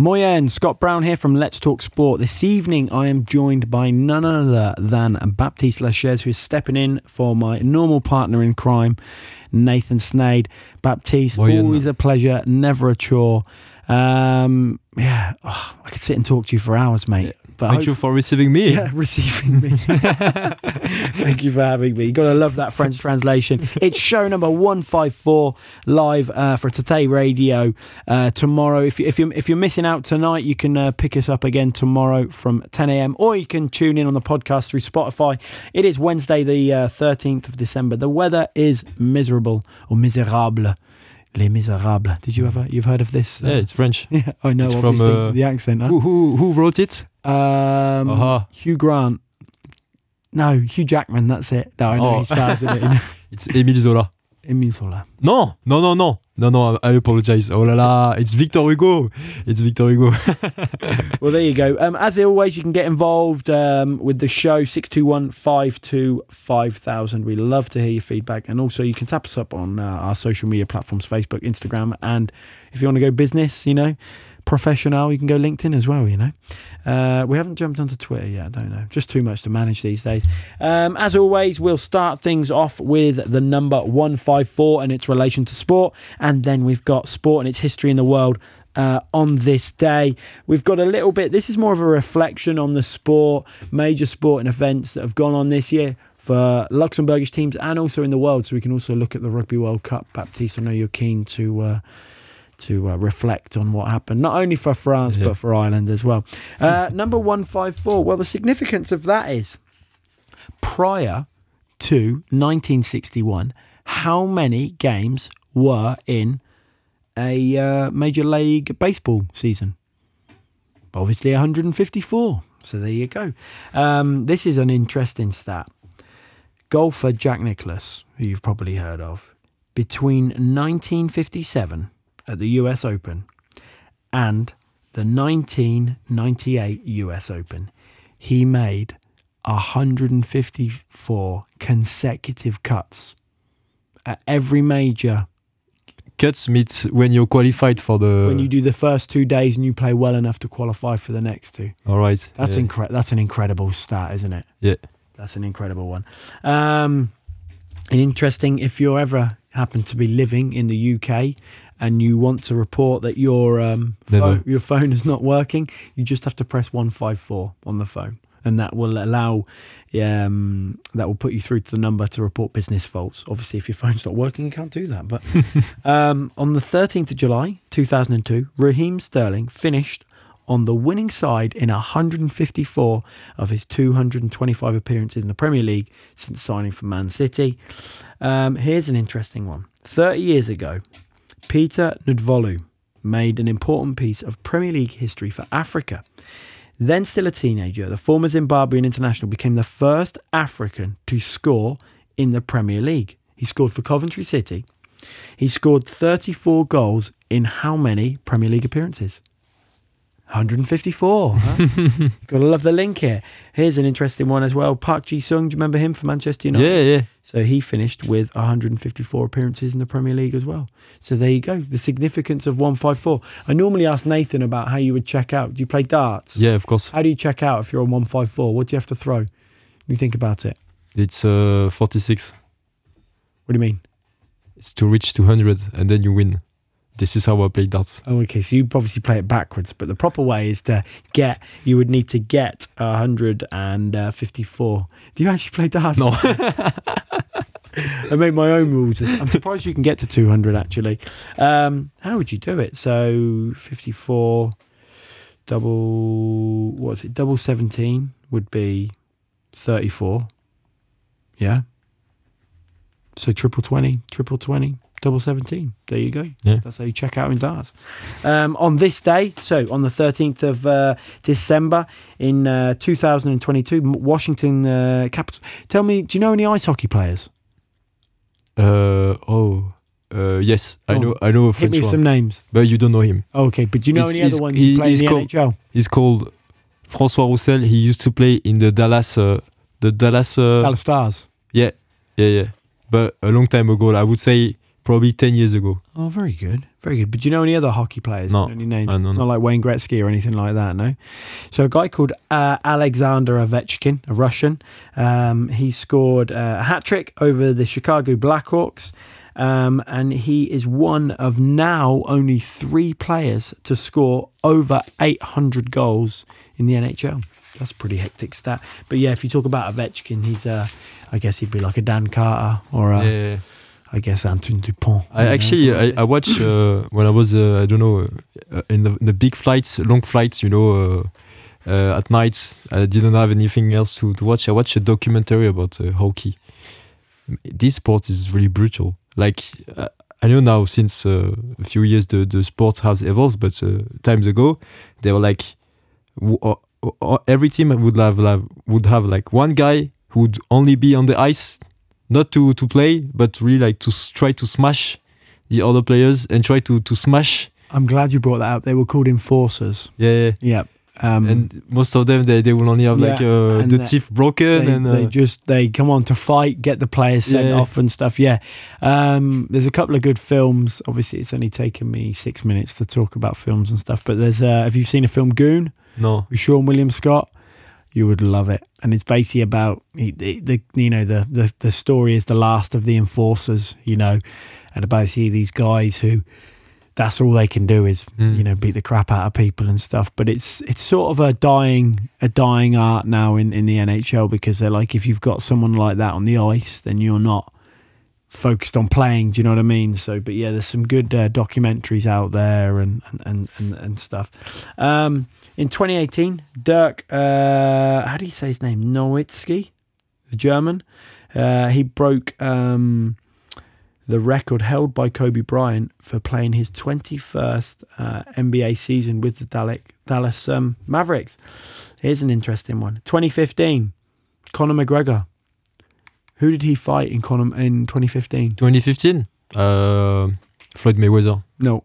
Moyen, Scott Brown here from Let's Talk Sport. This evening I am joined by none other than Baptiste Lachaise, who is stepping in for my normal partner in crime, Nathan Snade. Baptiste, Moyen. always a pleasure, never a chore. Um, yeah, oh, I could sit and talk to you for hours, mate. But Thank you for receiving me. yeah, receiving me. Thank you for having me. You got to love that French translation. It's show number one five four live uh, for Today Radio uh, tomorrow. If you, if you if you're missing out tonight, you can uh, pick us up again tomorrow from 10 a.m. or you can tune in on the podcast through Spotify. It is Wednesday, the uh, 13th of December. The weather is miserable or misérable. Les Miserables. Did you ever? You've heard of this? Yeah, it's French. yeah I know. It's from, uh, the accent. huh? Who, who who wrote it? Um, Aha. Hugh Grant. No, Hugh Jackman. That's it. No, I know Oh. he stars in it. It's Émile Zola. in Minsola. No, no, no, no. No, no, I apologize. Oh la la, it's Victor Hugo. It's Victor Hugo. Well, there you go. Um, as always, you can get involved um, with the show six two one five two five thousand. We love to hear your feedback, and also you can tap us up on uh, our social media platforms: Facebook, Instagram, and if you want to go business, you know, professional, you can go LinkedIn as well. You know, uh, we haven't jumped onto Twitter yet. I don't know, just too much to manage these days. Um, as always, we'll start things off with the number one five four and its relation to sport, and then we've got sport and its history in the world uh, on this day. We've got a little bit, this is more of a reflection on the sport, major sporting events that have gone on this year for Luxembourgish teams and also in the world. So we can also look at the Rugby World Cup. Baptiste, I know you're keen to. Uh, to uh, reflect on what happened, not only for France Yeah. but for Ireland as well. Uh, number one five four. Well, the significance of that is prior to 1961, how many games were in a uh, Major League Baseball season? Obviously, 154. So there you go. Um, this is an interesting stat. Golfer Jack Nicklaus, who you've probably heard of, between 1957 at the US Open and the 1998 US Open, he made 154 consecutive cuts at every major Cuts means when you're qualified for the. when you do the first two days and you play well enough to qualify for the next two. All right. That's yeah. incre- That's an incredible stat, isn't it? Yeah. That's an incredible one. Um, and interesting if you ever happen to be living in the UK and you want to report that your um, phone, your phone is not working, you just have to press one five four on the phone, and that will allow um, that will put you through to the number to report business faults. Obviously, if your phone's not working, you can't do that. But um, on the 13th of July 2002, Raheem Sterling finished on the winning side in 154 of his 225 appearances in the Premier League since signing for Man City. Um, here's an interesting one. 30 years ago, Peter Ndlovu made an important piece of Premier League history for Africa. Then still a teenager, the former Zimbabwean international became the first African to score in the Premier League. He scored for Coventry City. He scored 34 goals in how many Premier League appearances? 154. Huh? Gotta love the link here. Here's an interesting one as well. Park Ji Sung, do you remember him from Manchester United? Yeah, yeah. So he finished with 154 appearances in the Premier League as well. So there you go. The significance of 154. I normally ask Nathan about how you would check out. Do you play darts? Yeah, of course. How do you check out if you're on 154? What do you have to throw? You think about it. It's uh, 46. What do you mean? It's to reach 200 and then you win. This is how I play darts. Oh, okay. So you obviously play it backwards, but the proper way is to get. You would need to get 154. Do you actually play darts? No. I made my own rules. I'm surprised you can get to 200 actually. Um, how would you do it? So 54 double what's it? Double 17 would be 34. Yeah. So triple 20, triple 20, double 17. There you go. Yeah. That's how you check out in darts. Um, on this day, so on the 13th of uh, December in uh, 2022, Washington uh, Capitals. Tell me, do you know any ice hockey players? Uh, oh. Uh, yes, I know. I know a Hit French me with one, some names. but you don't know him. Okay, but do you know He's- any other ones he- who play in he's the called- NHL? He's called François Roussel. He used to play in the Dallas. Uh, the Dallas. Uh, Dallas Stars. Yeah, yeah, yeah. But a long time ago, I would say probably 10 years ago. Oh, very good, very good. But do you know any other hockey players? No, any names? I don't know. Not like Wayne Gretzky or anything like that. No. So a guy called uh, Alexander Ovechkin, a Russian, um, he scored a hat trick over the Chicago Blackhawks. Um, and he is one of now only three players to score over 800 goals in the NHL. That's a pretty hectic stat. But yeah, if you talk about Ovechkin, he's, uh, I guess he'd be like a Dan Carter or a, Yeah. I guess Antoine Dupont. I actually I, I watched uh, when I was uh, I don't know uh, in the, the big flights, long flights, you know, uh, uh, at night. I didn't have anything else to, to watch. I watched a documentary about uh, hockey. This sport is really brutal. Like uh, I know now since uh, a few years the the sport has evolved, but uh, times ago they were like w- uh, uh, every team would have, have would have like one guy who would only be on the ice not to to play, but really like to try to smash the other players and try to to smash. I'm glad you brought that up. They were called enforcers. Yeah, Yeah. Um, and most of them they, they will only have like uh, the teeth broken they, and they uh, just they come on to fight, get the players sent Yeah. off and stuff. Yeah. Um, there's a couple of good films. Obviously, it's only taken me six minutes to talk about films and stuff. But there's uh, have you seen a film Goon no. with Seann William Scott? You would love it, and it's basically about the, you know the, the the story is the last of the enforcers, you know, and basically these guys who that's all they can do is Mm. you know beat the crap out of people and stuff. But it's it's sort of a dying a dying art now in in the NHL because they're like if you've got someone like that on the ice then you're not focused on playing. Do you know what I mean? So but yeah there's some good uh, documentaries out there and and and, and, and stuff. Um in 2018 Dirk uh how do you say his name Nowitzki the German uh he broke um the record held by Kobe Bryant for playing his 21st uh, NBA season with the Dallas, Dallas um, Mavericks. Here's an interesting one. 2015, Conor McGregor. Who did he fight in Conor in 2015? 2015, uh, Floyd Mayweather. No,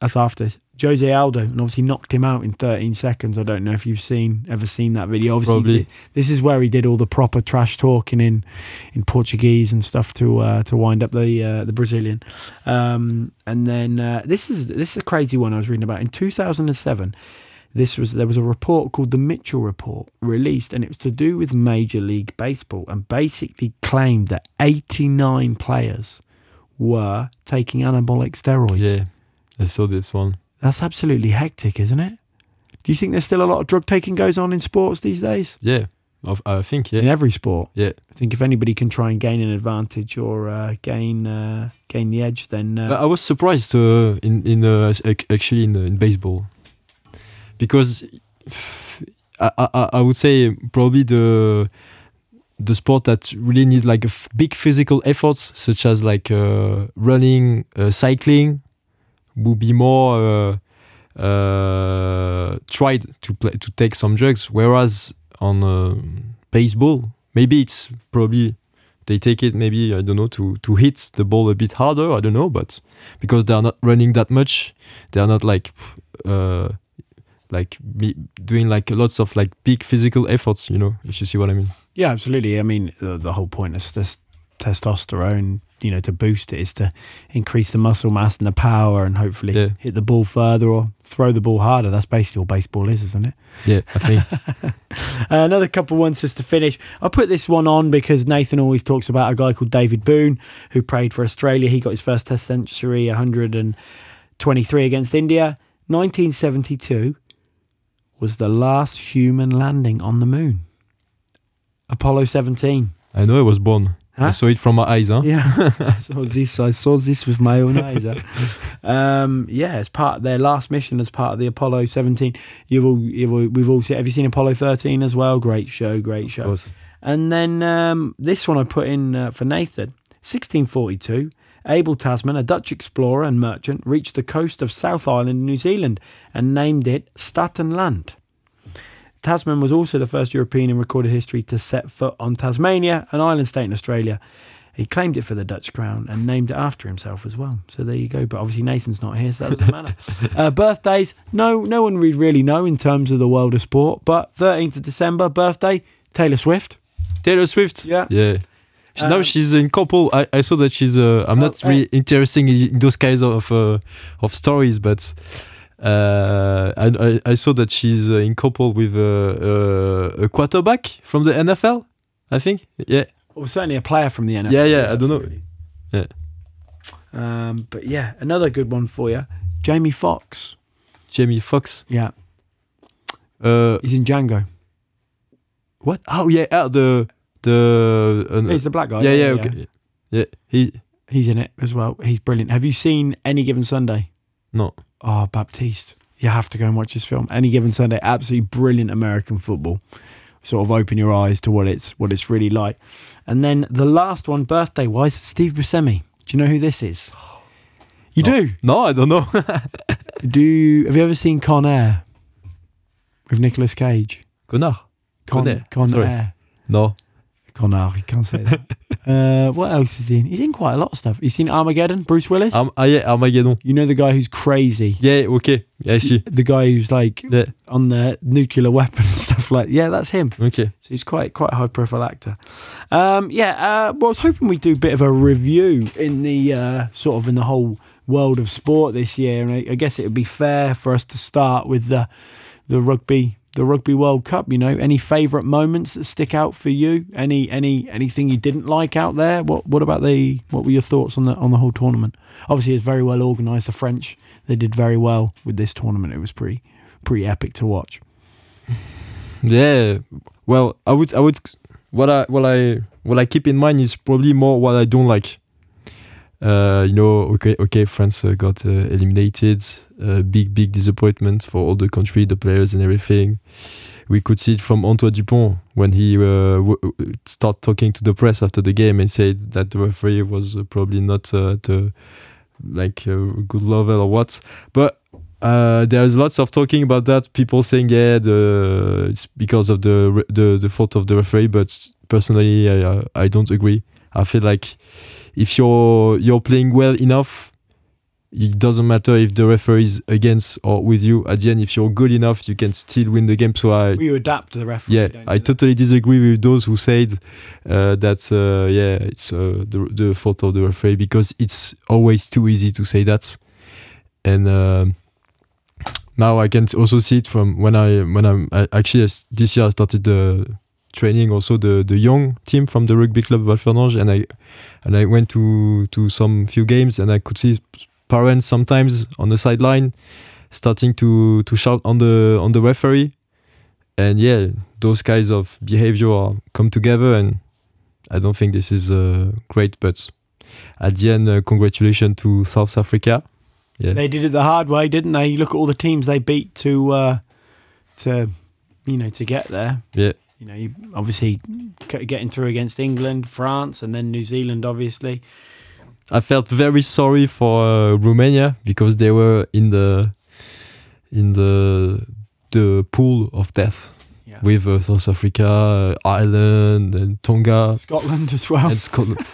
that's after Jose Aldo, and obviously knocked him out in 13 seconds. I don't know if you've seen ever seen that video. Obviously, Probably. this is where he did all the proper trash talking in in Portuguese and stuff to uh, to wind up the uh, the Brazilian. Um, and then uh, this is this is a crazy one I was reading about in 2007. This was there was a report called the Mitchell Report released, and it was to do with Major League Baseball, and basically claimed that 89 players were taking anabolic steroids. Yeah, I saw this one. That's absolutely hectic, isn't it? Do you think there's still a lot of drug taking goes on in sports these days? Yeah, of- I think yeah, In every sport. yeah. I think if anybody can try and gain an advantage or uh, gain uh, gain the edge, then uh, I was surprised uh, in in uh, actually in uh, in baseball because I, I I would say probably the the sport that really need like a f- big physical efforts such as like uh, running, uh, cycling would be more uh, uh, tried to play to take some drugs. Whereas on uh, baseball, maybe it's probably they take it maybe I don't know to to hit the ball a bit harder. I don't know, but because they are not running that much, they are not like uh, like doing like lots of like big physical efforts. You know, if you see what I mean. yeah, absolutely. I mean, the, the whole point is this testosterone, you know, to boost it is to increase the muscle mass and the power, and hopefully Yeah. hit the ball further or throw the ball harder. That's basically all baseball is, isn't it? Yeah, I think. Uh, another couple ones just to finish. I put this one on because Nathan always talks about a guy called David Boon who played for Australia. He got his first Test century, 123 against India. 1972 was the last human landing on the moon. Apollo 17. I know it was born. I saw it from my eyes. Huh? Yeah, I saw this. I saw this with my own eyes. huh? um, yeah, as part of their last mission, as part of the Apollo 17. You've all, you've all, we've all seen. Have you seen Apollo 13 as well? Great show, great show. And then um, this one I put in uh, for Nathan. 1642, Abel Tasman, a Dutch explorer and merchant, reached the coast of South Island, New Zealand, and named it Staten Land. Tasman was also the first European in recorded history to set foot on Tasmania, an island state in Australia. He claimed it for the Dutch crown and named it after himself as well. So there you go. But obviously Nathan's not here, so that doesn't matter. uh, birthdays, no, no one would really know in terms of the world of sport. But 13th of December, birthday, Taylor Swift. Taylor Swift. Yeah. Yeah. She- now Um, she's in couple. I, I saw that she's. Uh, I'm not Oh, really interested in those kinds of uh, of stories, but uh, I, I saw that she's uh, in couple with uh, uh, a quarterback from the NFL. I think. Yeah. Well, certainly a player from the NFL. Yeah, yeah, I don't know. Yeah. Um, but yeah, another good one for you, Jamie Foxx. Jamie Foxx. Yeah, Uh, he's in Django. what? Oh yeah, uh, the the. Uh, He's the black guy. yeah, yeah, okay. Yeah, he He's in it as well. He's brilliant. Have you seen Any Given Sunday? no. Oh, Baptiste. You have to go and watch this film. Any Given Sunday, absolutely brilliant American football. Sort of open your eyes to what it's what it's really like. And then the last one, birthday wise, Steve Buscemi. Do you know who this is? You No. do. No, I don't know. Do you, have you ever seen Con Air with Nicolas Cage? Connard. Con, Con Air, Con. Air. No. Connard, he can't say that. uh, what else is he in? He's in quite a lot of stuff. He's seen Armageddon, Bruce Willis. Um, ah, yeah, Armageddon. you know the guy who's crazy. Yeah, okay. Yeah, I see. The guy who's like Yeah. on the nuclear weapon and stuff like. Yeah, that's him. Okay. So he's quite quite a high profile actor. Um, yeah, uh, well, I was hoping we'd do a bit of a review in the uh, sort of in the whole world of sport this year, and I, I guess it would be fair for us to start with the the rugby the rugby World Cup. You know, any favourite moments that stick out for you? Any any anything you didn't like out there? What what about the what were your thoughts on the on the whole tournament? Obviously, it's very well organised. The French they did very well with this tournament. It was pretty pretty epic to watch. Yeah. Well, I would, I would, what I, what I, what I keep in mind is probably more what I don't like. Uh, you know, okay, okay, France uh, got uh, eliminated. Uh, big, big disappointment for all the country, the players, and everything. We could see it from Antoine Dupont when he uh, w- w- start talking to the press after the game and said that the referee was uh, probably not at a, like good level or what. But there's lots of talking about that. People saying, yeah, the it's because of the re- the the fault of the referee. But personally, I I don't agree. I feel like if you're you're playing well enough, it doesn't matter if the referee is against or with you. At the end, if you're good enough, you can still win the game. So I You adapt to the referee. yeah, I totally disagree with those who said uh, that uh, yeah, it's uh, the the fault of the referee because it's always too easy to say that, and um now I can also see it from when I when I'm I, actually this year I started the training also the the young team from the rugby club Walferdange and I and I went to to some few games and I could see parents sometimes on the sideline starting to to shout on the on the referee and yeah those kinds of behavior are come together and i don't think this is uh, great but at the end uh, congratulations to south africa yeah They did it the hard way, didn't they? You look at all the teams they beat to, uh, to, you know, to get there. yeah You know, you obviously getting through against England, France, and then New Zealand, obviously. i felt very sorry for uh, romania because they were in the in the the pool of death Yeah. with uh, south africa uh, ireland and tonga Scotland as well. and Scotland.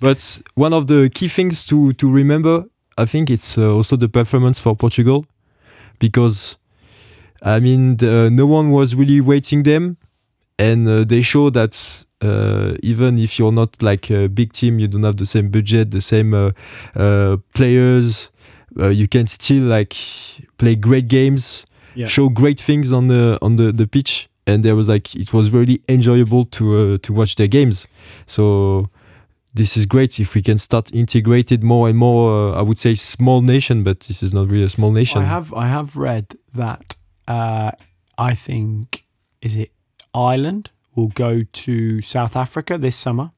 but one of the key things to to remember, I think it's uh, also the performance for Portugal, because I mean the, no one was really waiting them, and uh, they show that. Uh, even if you're not like a big team, you don't have the same budget, the same uh, uh, players. Uh, you can still like play great games, Yeah. show great things on the on the, the pitch, and there was like it was really enjoyable to uh, to watch their games. So this is great if we can start integrated more and more. Uh, I would say small nation, but this is not really a small nation. I have I have read that uh, I think is it Ireland will go to South Africa this summer,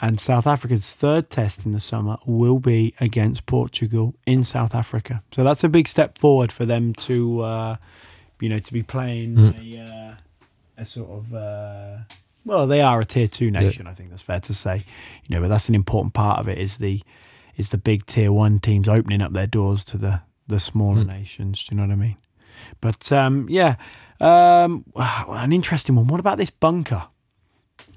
and South Africa's third test in the summer will be against Portugal in South Africa. So that's a big step forward for them to, uh, you know, to be playing Mm. a, uh, a sort of. Uh, well, they are a tier two nation. I think that's fair to say. You know, but that's an important part of it. Is the is the big tier one teams opening up their doors to the the smaller Mm. nations. Do you know what I mean? But um, yeah, um, an interesting one. What about this bunker?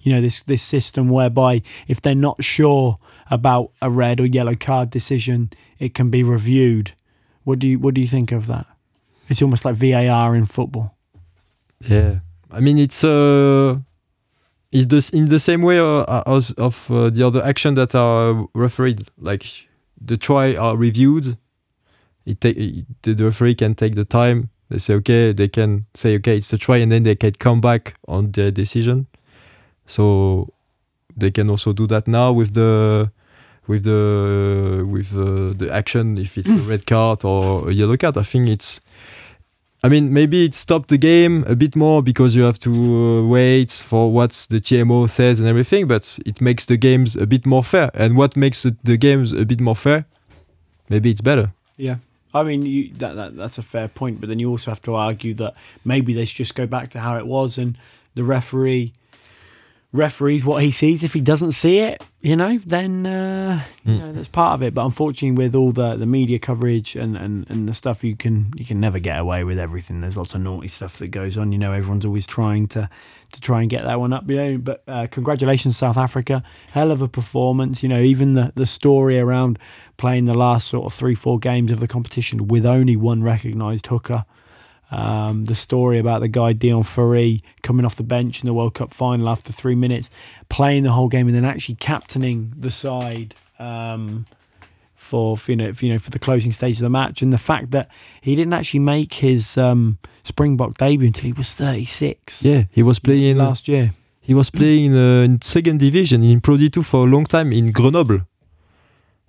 You know, this this system whereby if they're not sure about a red or yellow card decision, it can be reviewed. What do you what do you think of that? It's almost like VAR in football. Yeah, I mean it's uh, it's this in the same way uh, as of uh, the other action that are refereed. Like the try are reviewed. It take the referee can take the time. They say okay. They can say okay, it's a try, and then they can come back on their decision. So they can also do that now with the with the with uh, the action if it's a red card or a yellow card. I think it's. I mean, maybe it stopped the game a bit more because you have to uh, wait for what the TMO says and everything, but it makes the games a bit more fair. And what makes the games a bit more fair? Maybe it's better. Yeah. I mean, you, that, that that's a fair point, but then you also have to argue that maybe they should just go back to how it was, and the referee referees what he sees. If he doesn't see it, you know, then uh, you Mm. know that's part of it. But unfortunately, with all the, the media coverage and, and, and the stuff, you can you can never get away with everything. There's lots of naughty stuff that goes on. You know, everyone's always trying to to try and get that one up. You know, but uh, congratulations, South Africa, hell of a performance. You know, even the the story around playing the last sort of three four games of the competition with only one recognised hooker. Um, the story about the guy Deon Fourie coming off the bench in the World Cup final after three minutes, playing the whole game, and then actually captaining the side um, for for, you know for, you know for the closing stage of the match, and the fact that he didn't actually make his um, Springbok debut until he was thirty six. Yeah, he was playing last year. He was playing uh, in second division in Pro D2 for a long time in Grenoble.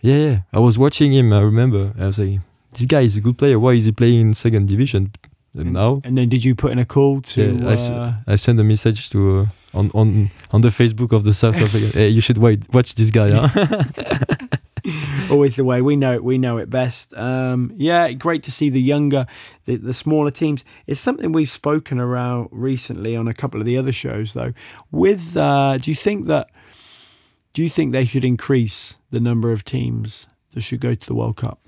Yeah, yeah. I was watching him. I remember. I was like, this guy is a good player. Why is he playing in second division? And now And then did you put in a call to? Yeah, I s- uh, I sent a message to uh, on on on the Facebook of the South African. hey, you should wait, watch this guy. Huh? always the way. We know it we know it best. Um yeah great to see the younger the, the smaller teams. It's something we've spoken around recently on a couple of the other shows though. With uh do you think that do you think they should increase the number of teams that should go to the world cup?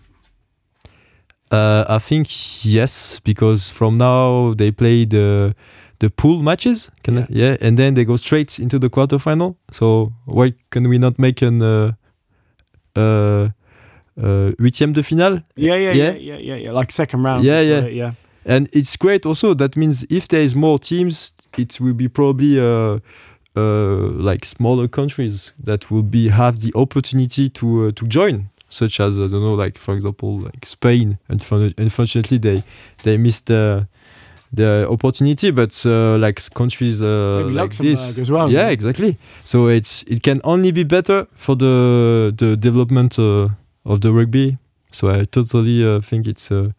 Uh, I think yes, because from now they play the the pool matches. Can I- yeah, and then they go straight into the quarterfinal. So why can we not make an uh, huitième de finale? yeah yeah Yeah. yeah yeah yeah, yeah. like second round Yeah, yeah. it, yeah And it's great also. That means if there is more teams, it will be probably uh, uh, like smaller countries that will be have the opportunity to uh, to join, such as I don't know, like for example, like Spain. Unfor- Unfortunately, they they missed the the opportunity, but uh, like countries uh, like this, well yeah, exactly. So it's it can only be better for the the development uh, of the rugby. So I totally uh, think it's a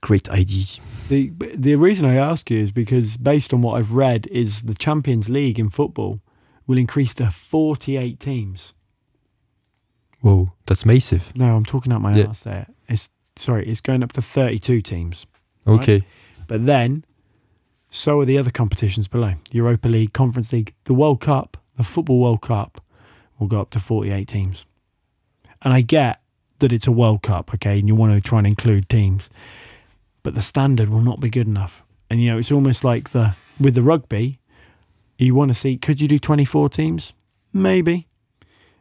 great idea. The the reason I ask you is because based on what I've read, is the Champions League in football will increase to forty eight teams. Whoa, that's massive. No, I'm talking out my Yeah. ass there. It's sorry, it's going up to thirty two teams. Right. But then, so are the other competitions below: Europa League, Conference League, the World Cup, the Football World Cup will go up to forty eight teams. And I get that it's a World Cup, okay, and you want to try and include teams, but the standard will not be good enough. And you know, it's almost like the with the rugby, you want to see could you do twenty four teams? Maybe,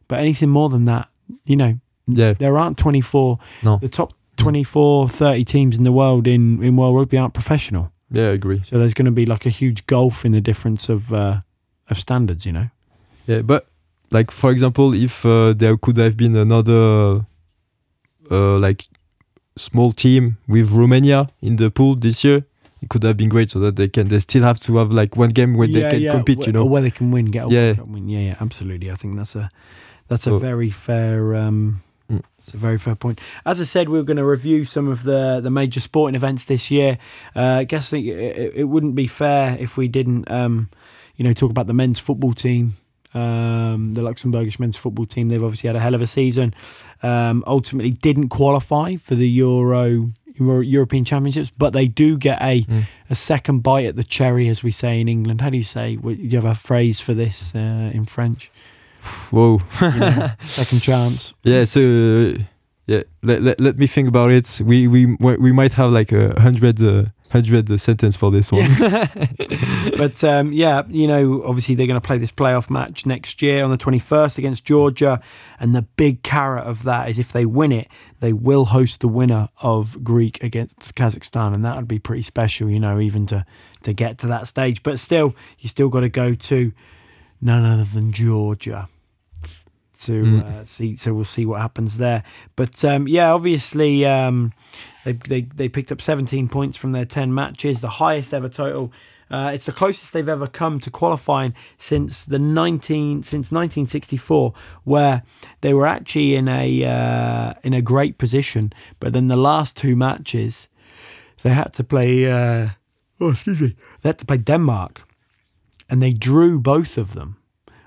but anything more than that, you know, Yeah. there aren't 24 No. the top 24 30 teams in the world in in world rugby aren't professional Yeah, I agree. so there's going to be like a huge gulf in the difference of uh of standards you know Yeah, but like for example, if uh, there could have been another uh, like small team with Romania in the pool this year, it could have been great. So that they can they still have to have like one game where they can compete. You Or know. where they can win get a Yeah. Win yeah yeah absolutely i think that's a that's a So- very fair um. It's a very fair point. As I said, we are going to review some of the, the major sporting events this year. Uh, I guess it, it, it wouldn't be fair if we didn't, um, you know, talk about the men's football team, um, the Luxembourgish men's football team. They've obviously had a hell of a season. Um, ultimately, didn't qualify for the Euro, Euro European Championships, but they do get a Mm. a second bite at the cherry, as we say in England. How do you say? Do you have a phrase for this uh, in French? Whoa. Second chance. yeah. So yeah, let, let, let me think about it. We we we might have like a hundred uh, hundred uh, sentence for this one. but um, yeah, you know, obviously they're going to play this playoff match next year on the 21st against Georgia. And the big carrot of that is if they win it, they will host the winner of Greek against Kazakhstan. And that would be pretty special, you know, even to, to get to that stage. But still, you still got to go to none other than Georgia. To Mm. uh, see, so we'll see what happens there. But um, yeah, obviously um, they, they they picked up 17 points from their 10 matches, the highest ever total. Uh, it's the closest they've ever come to qualifying since the 19 since 1964, where they were actually in a uh, in a great position, but then the last two matches they had to play. Uh, oh, excuse me. They had to play Denmark, and they drew both of them,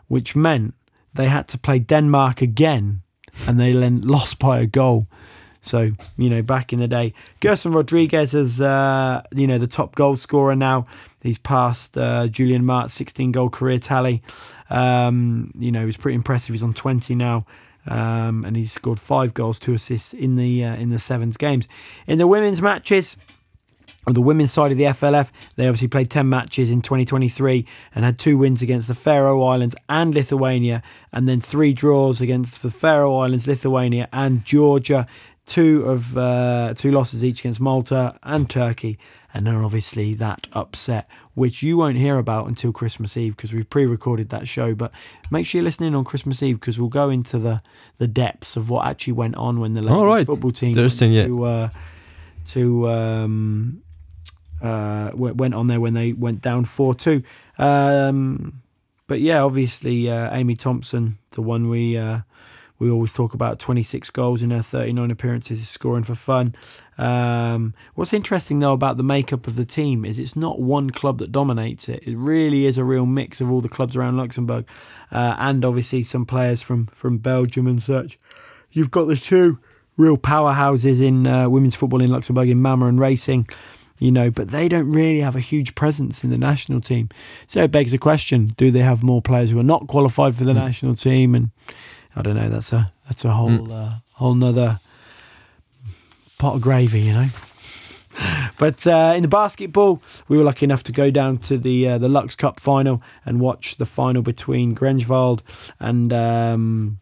which meant they had to play Denmark again, and they then lost by a goal. So you know, back in the day, Gerson Rodrigues is uh, you know the top goal scorer now. He's passed uh, Julian Mart's 16 goal career tally. Um, you know, he's pretty impressive. He's on 20 now. Um, and he's scored five goals, two assists in the uh, in the sevens games. In the women's matches, on the women's side of the FLF, they obviously played 10 matches in 2023 and had two wins against the Faroe Islands and Lithuania, and then three draws against the Faroe Islands, Lithuania, and Georgia. Two of uh, two losses each against Malta and Turkey, and then obviously that upset, which you won't hear about until Christmas Eve because we've pre-recorded that show. But make sure you're listening on Christmas Eve because we'll go into the the depths of what actually went on when the ladies right. football team Interesting, yeah. to uh, to um, uh, went on there when they went down 4 2. Um, but yeah, obviously, uh, Amy Thompson, the one we uh, we always talk about, 26 goals in her 39 appearances, scoring for fun. Um, what's interesting though about the makeup of the team is it's not one club that dominates it. It really is a real mix of all the clubs around Luxembourg, uh, and obviously some players from from Belgium and such. You've got the two real powerhouses in uh, women's football in Luxembourg in Mama and Racing, you know, but they don't really have a huge presence in the national team. So it begs the question: Do they have more players who are not qualified for the Mm. national team? And I don't know. That's a that's a whole Mm. uh, whole nother pot of gravy, you know. But uh, in the basketball, we were lucky enough to go down to the uh, the Lux Cup final and watch the final between Grengewald and um,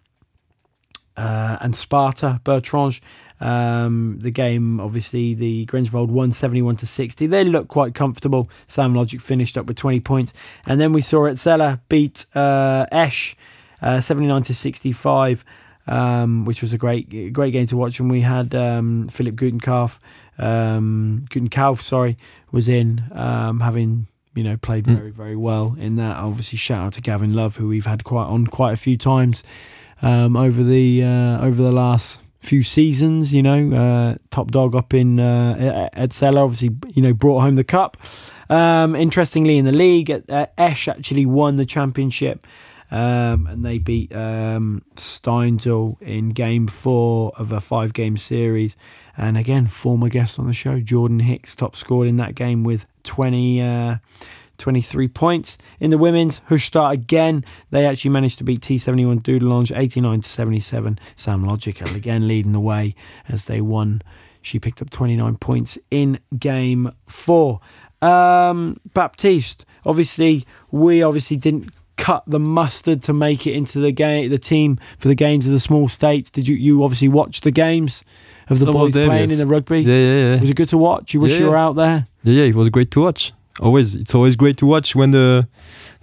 uh, and Sparta Bertrange. Um, the game, obviously, the Grengewald won 71 to 60. They looked quite comfortable. Sam Logic finished up with 20 points. And then we saw Etzella beat uh, Esch uh, 79 to 65, um, which was a great great game to watch. And we had um, Philip Gutenkauf, um, Gutenkauf, sorry, was in, um, having you know played Mm. very very well in that. Obviously, shout out to Gavin Love, who we've had quite on quite a few times um, over the uh, over the last few seasons. You know, uh, top dog up in uh, Etzella, obviously, you know, brought home the cup. Um, interestingly, in the league, uh, Esch actually won the championship. Um, and they beat um, Steinsel in game four of a five game series. And again, former guest on the show, Jordan Hicks, top scored in that game with 20, uh, 23 points. In the women's, Hueschtert again, they actually managed to beat T71 Dudelange 89 to 77. Sam Logic again leading the way as they won. She picked up 29 points in game four. Um, Baptiste, obviously, we obviously didn't cut the mustard to make it into the game, the team for the games of the small states. Did you? You obviously watched the games of the Some boys playing yes. in the rugby. Yeah, yeah, yeah. Was it good to watch? You wish Yeah, you were out there. Yeah, yeah, it was great to watch. Always, it's always great to watch when the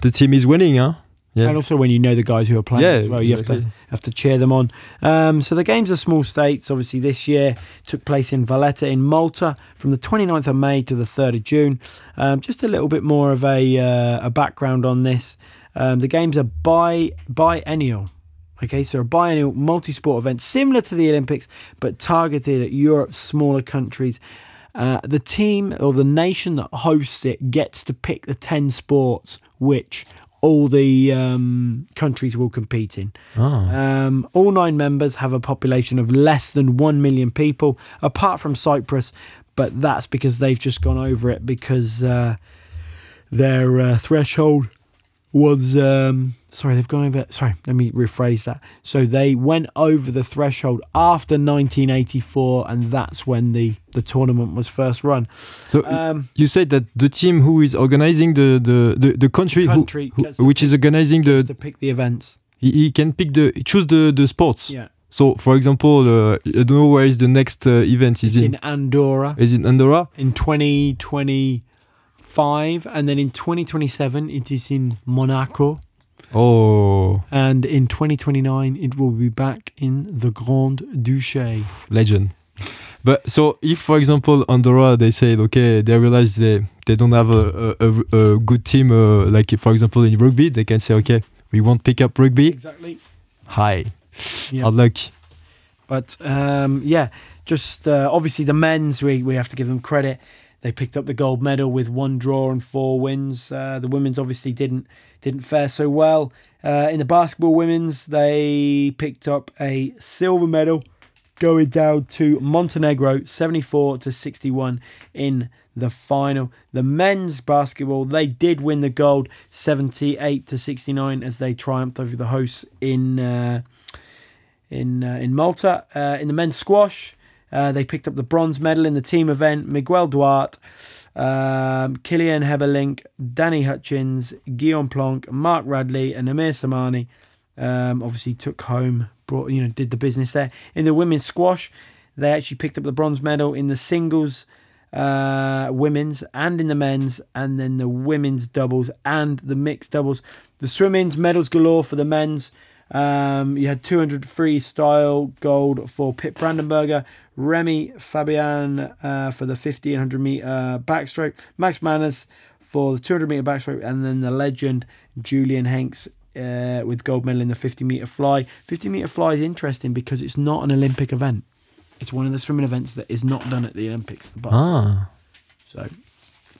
the team is winning, huh? Yeah. And also when you know the guys who are playing yeah, as well, you have to have to cheer them on. Um, so the games of small states, obviously this year took place in Valletta in Malta from the 29th of May to the 3rd of June. Um, just a little bit more of a uh, a background on this. Um, the games are bi biennial. Okay, so a biennial multi-sport event similar to the Olympics, but targeted at Europe's smaller countries. Uh, the team or the nation that hosts it gets to pick the 10 sports which all the um, countries will compete in. Ah. Um, all nine members have a population of less than 1 million people, apart from Cyprus, but that's because they've just gone over it because uh, their uh, threshold was. Um, sorry, they've gone over. Sorry, let me rephrase that. So they went over the threshold after 1984, and that's when the, the tournament was first run. So Um, you said that the team who is organizing the the the, the country, who- country who, to which is organizing the to pick the events. he, he can pick the choose the the sports. Yeah. So for example, uh, I don't know where is the next uh, event is It's in. in Andorra. Is it Andorra? in 2025 and then in 2027 it is in Monaco Oh, and in 2029 it will be back in the Grand Duché. legend. But so if, for example, Andorra they said okay, they realize they they don't have a a, a, a good team uh, like for example in rugby, they can say okay, we won't pick up rugby. Exactly. Hi, Yeah. hard luck. But um, yeah, just uh, obviously the men's, we, we have to give them credit. They picked up the gold medal with one draw and four wins. Uh, the women's obviously didn't didn't fare so well. Uh, in the basketball women's, they picked up a silver medal, going down to Montenegro, seventy four to sixty one in the final. The men's basketball, they did win the gold, seventy eight to sixty nine, as they triumphed over the hosts in. Uh, in uh, in Malta. Uh, in the men's squash, uh, they picked up the bronze medal in the team event. Miguel Duarte, um, Killian Heberlink, Danny Hutchins, Guillaume Plonk, Mark Radley, and Amir Samani um, obviously took home, brought you know, did the business there. In the women's squash, they actually picked up the bronze medal in the singles. Uh, women's and in the men's, and then the women's doubles and the mixed doubles. The swimming's medals galore for the men's. Um, you had 200 freestyle gold for Pip Brandenberger, Remy Fabian uh, for the 1500 meter backstroke, Max Manners for the 200 meter backstroke, and then the legend Julien Henx uh, with gold medal in the 50 meter fly. 50 meter fly is interesting because it's not an Olympic event. It's one of the swimming events that is not done at the Olympics. The. Ah, So,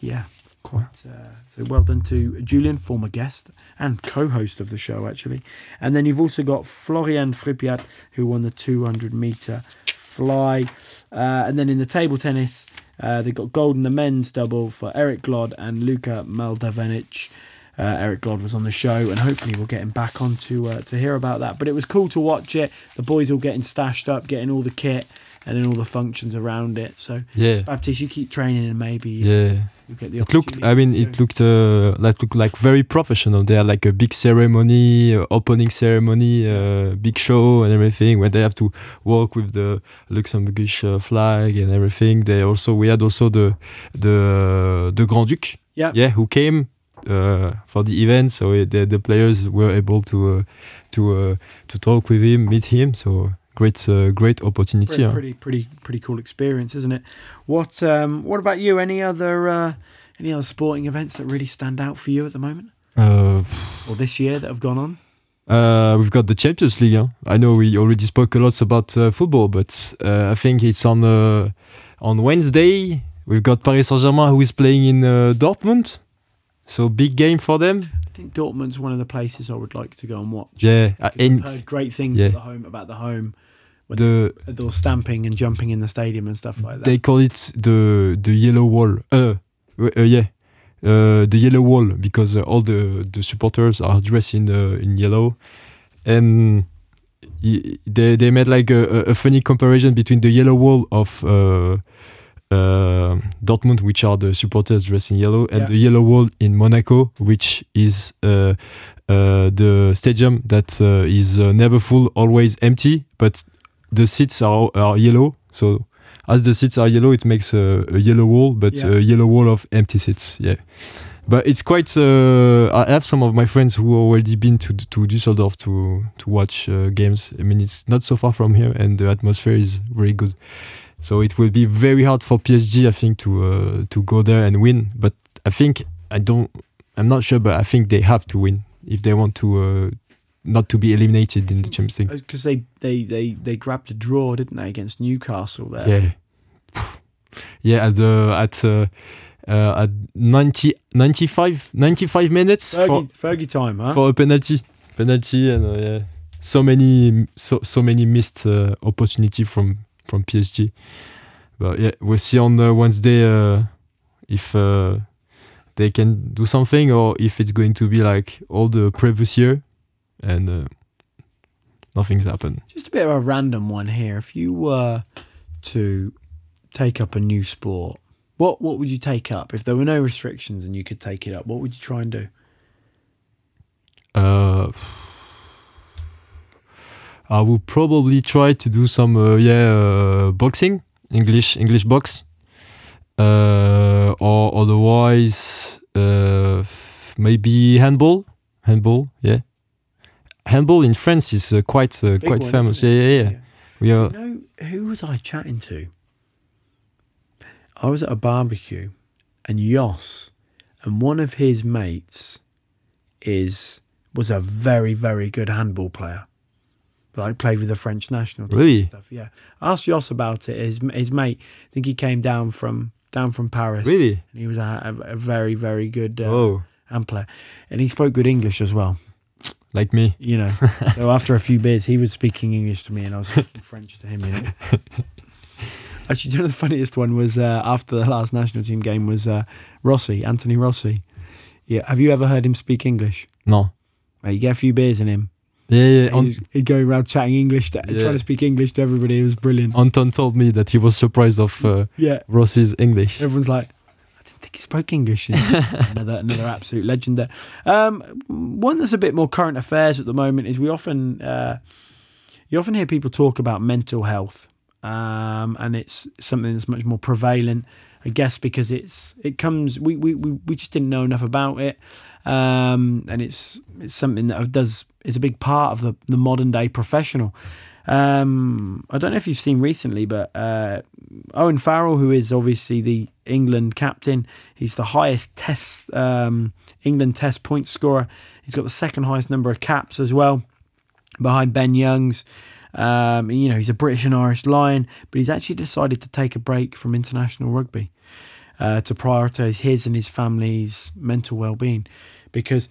yeah. Quite, uh, so well done to Julian, former guest and co-host of the show, actually. And then you've also got Florian Frippiat, who won the 200 meter fly. Uh, and then in the table tennis, uh, they got gold in the men's double for Eric Glod and Luka Mladenovic. Uh, Eric Glod was on the show, and hopefully we'll get him back on to uh, to hear about that. But it was cool to watch it. The boys all getting stashed up, getting all the kit, and then all the functions around it. So, yeah, Baptiste, you keep training, and maybe yeah. you get the It looked. I mean, it looked uh, like looked like very professional. They had like a big ceremony, uh, opening ceremony, uh, big show and everything. Where they have to walk with the Luxembourgish uh, flag and everything. They also we had also the the the Grand Duc. Yeah. Yeah, who came uh, for the event. So it, the the players were able to uh, to uh, to talk with him, meet him. So great uh, great opportunity. pretty, huh? pretty pretty pretty cool experience, isn't it? What um what about you? Any other uh, any other sporting events that really stand out for you at the moment Uh, or this year that have gone on? Uh, we've got the Champions League. Huh? I know we already spoke a lot about uh, football, but uh, I think it's on uh, on Wednesday. We've got Paris Saint Germain who is playing in uh, Dortmund, so big game for them. I think Dortmund's one of the places I would like to go and watch. Yeah, uh, 'Cause I've heard great things yeah. about the home about the home, the they're stamping and jumping in the stadium and stuff like that. they call it the the yellow wall. Uh, uh yeah, uh, the yellow wall because uh, all the the supporters are dressed in uh, in yellow, and they they made like a, a- funny comparison between the yellow wall of. Uh, uh, Dortmund, which are the supporters dressed in yellow, and Yeah. the yellow wall in Monaco, which is uh, uh, the stadium that uh, is uh, never full, always empty, but the seats are, are yellow. So as the seats are yellow, it makes a, a yellow wall, but Yeah. a yellow wall of empty seats. Yeah, but it's quite. Uh, I have some of my friends who already been to to Düsseldorf to to watch uh, games. I mean, it's not so far from here, and the atmosphere is very good. So it will be very hard for PSG, I think, to uh, to go there and win. But I think I don't. I'm not sure, but I think they have to win if they want to uh, not to be eliminated in the Champions League. because they, they they they grabbed a draw, didn't they, against Newcastle there? Yeah. Yeah, at the at uh, uh, at 90, 95, 95 minutes for, Fergie, Fergie time, huh? for a penalty, penalty, and uh, yeah, so many so so many missed uh, opportunity from from PSG. But yeah, we'll see on uh, Wednesday uh, if uh, they can do something or if it's going to be like all the previous year and uh, nothing's happened. Just a bit of a random one here. If you were to take up a new sport, what what would you take up? If there were no restrictions and you could take it up, what would you try and do? Uh, I will probably try to do some uh, yeah uh, boxing, English English box, uh, or otherwise uh, maybe handball, handball. Yeah, handball in France is uh, quite uh, quite one, famous. Yeah, yeah, yeah. We are. You know, who was I chatting to? I was at a barbecue and Yoss and one of his mates is was a very, very good handball player. Like played with the French national team Really? and stuff. Yeah. I asked Yoss about it. His his mate, I think he came down from down from Paris. Really? And he was a, a, a very, very good uh, oh, hand player. And he spoke good English as well like me. you know. so after a few beers, he was speaking English to me, and I was speaking French to him. You know. Actually, you know the funniest one was uh, after the last national team game was uh, Rossi, Anthony Rossi. Yeah, have you ever heard him speak English? No. Mate, you get a few beers in him. Yeah, yeah. and He'd, he'd around chatting English, to, Yeah. trying to speak English to everybody. It was brilliant. Anton told me that he was surprised of uh, Yeah, Rossi's English. everyone's like, think he spoke English. another another absolute legend there. Um, one that's a bit more current affairs at the moment is we often uh, you often hear people talk about mental health, um, and it's something that's much more prevalent. I guess because it's it comes we we, we, we just didn't know enough about it, um, and it's it's something that does is a big part of the the modern day professional. Um, I don't know if you've seen recently, but uh, Owen Farrell, who is obviously the England captain, he's the highest Test um, England Test point scorer. He's got the second highest number of caps as well, behind Ben Youngs. Um, you know, he's a British and Irish Lion, but he's actually decided to take a break from international rugby uh, to prioritise his and his family's mental well-being, because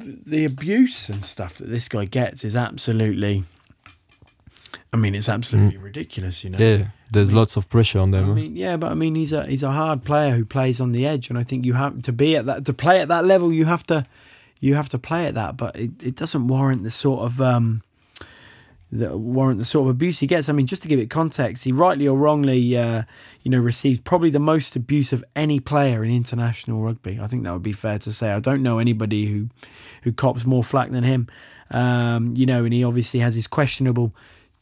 the abuse and stuff that this guy gets is absolutely. I mean, it's absolutely ridiculous, you know. Yeah, there's mean- lots of pressure on them. I mean, yeah, but I mean, he's a he's a hard player who plays on the edge, and I think you have to be at that to play at that level. You have to you have to play at that, but it, it doesn't warrant the sort of um the warrant the sort of abuse he gets. I mean, just to give it context, he rightly or wrongly, uh, you know, received probably the most abuse of any player in international rugby. I think that would be fair to say. I don't know anybody who who cops more flack than him. Um, you know, and he obviously has his questionable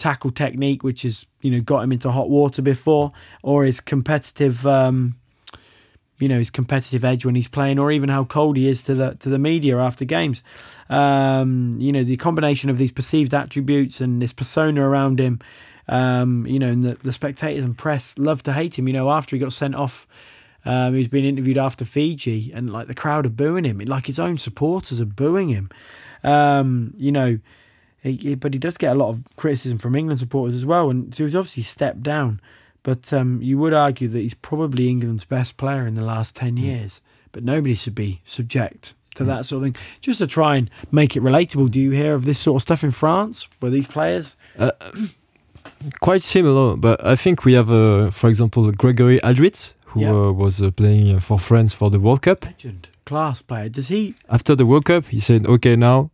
tackle technique, which has you know got him into hot water before, or his competitive, um, you know, his competitive edge when he's playing, or even how cold he is to the to the media after games. Um, you know, the combination of these perceived attributes and this persona around him. Um, you know, and the, the spectators and press love to hate him. You know, after he got sent off. Um, he's been interviewed after Fiji, and like the crowd are booing him, like his own supporters are booing him. Um, you know, he, he- but he does get a lot of criticism from England supporters as well, and so he's obviously stepped down. But um, you would argue that he's probably England's best player in the last ten years. But nobody should be subject to that sort of thing. Just to try and make it relatable, do you hear of this sort of stuff in France, where these players? Quite similar, but I think we have, uh, for example, Gregory Alldritt, who Yeah. uh, was uh, playing uh, for France for the World Cup. Legend, class player. Does he? After the World Cup, he said, "Okay, now uh,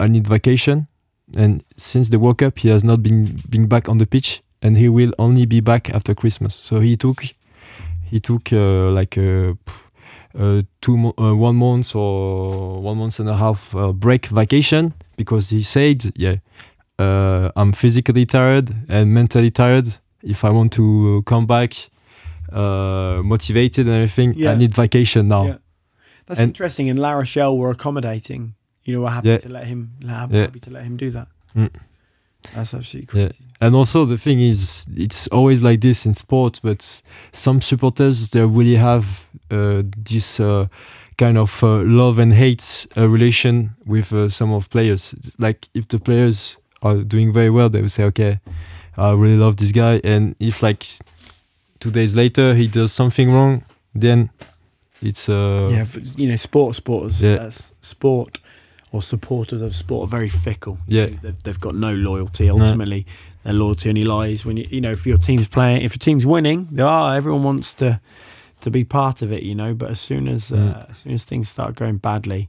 I need vacation." And since the World Cup, he has not been been back on the pitch, and he will only be back after Christmas. So he took he took uh, like a uh, two mo- uh, one month or one month and a half uh, break vacation because he said, "Yeah, uh, I'm physically tired and mentally tired. If I want to come back." Uh, motivated and everything. Yeah. I need vacation now. Yeah. That's And- interesting. And La Rochelle were accommodating. You know, were happy Yeah. to let him. la- Yeah. Happy to let him do that. Mm. That's absolutely crazy. Yeah. And also the thing is, it's always like this in sports, but some supporters they really have uh, this uh, kind of uh, love and hate uh, relation with uh, some of players. Like if the players are doing very well, they will say, "Okay, I really love this guy," and if like two days later he does something wrong, then it's uh, yeah, you know, sport supporters, Yeah. that's sport or supporters of sport are very fickle. Yeah. they've, they've got no loyalty. Ultimately, their loyalty only lies when you, you know, if your team's playing, if your team's winning, they are. Everyone wants to to be part of it, you know. But as soon as uh, Mm. as soon as things start going badly,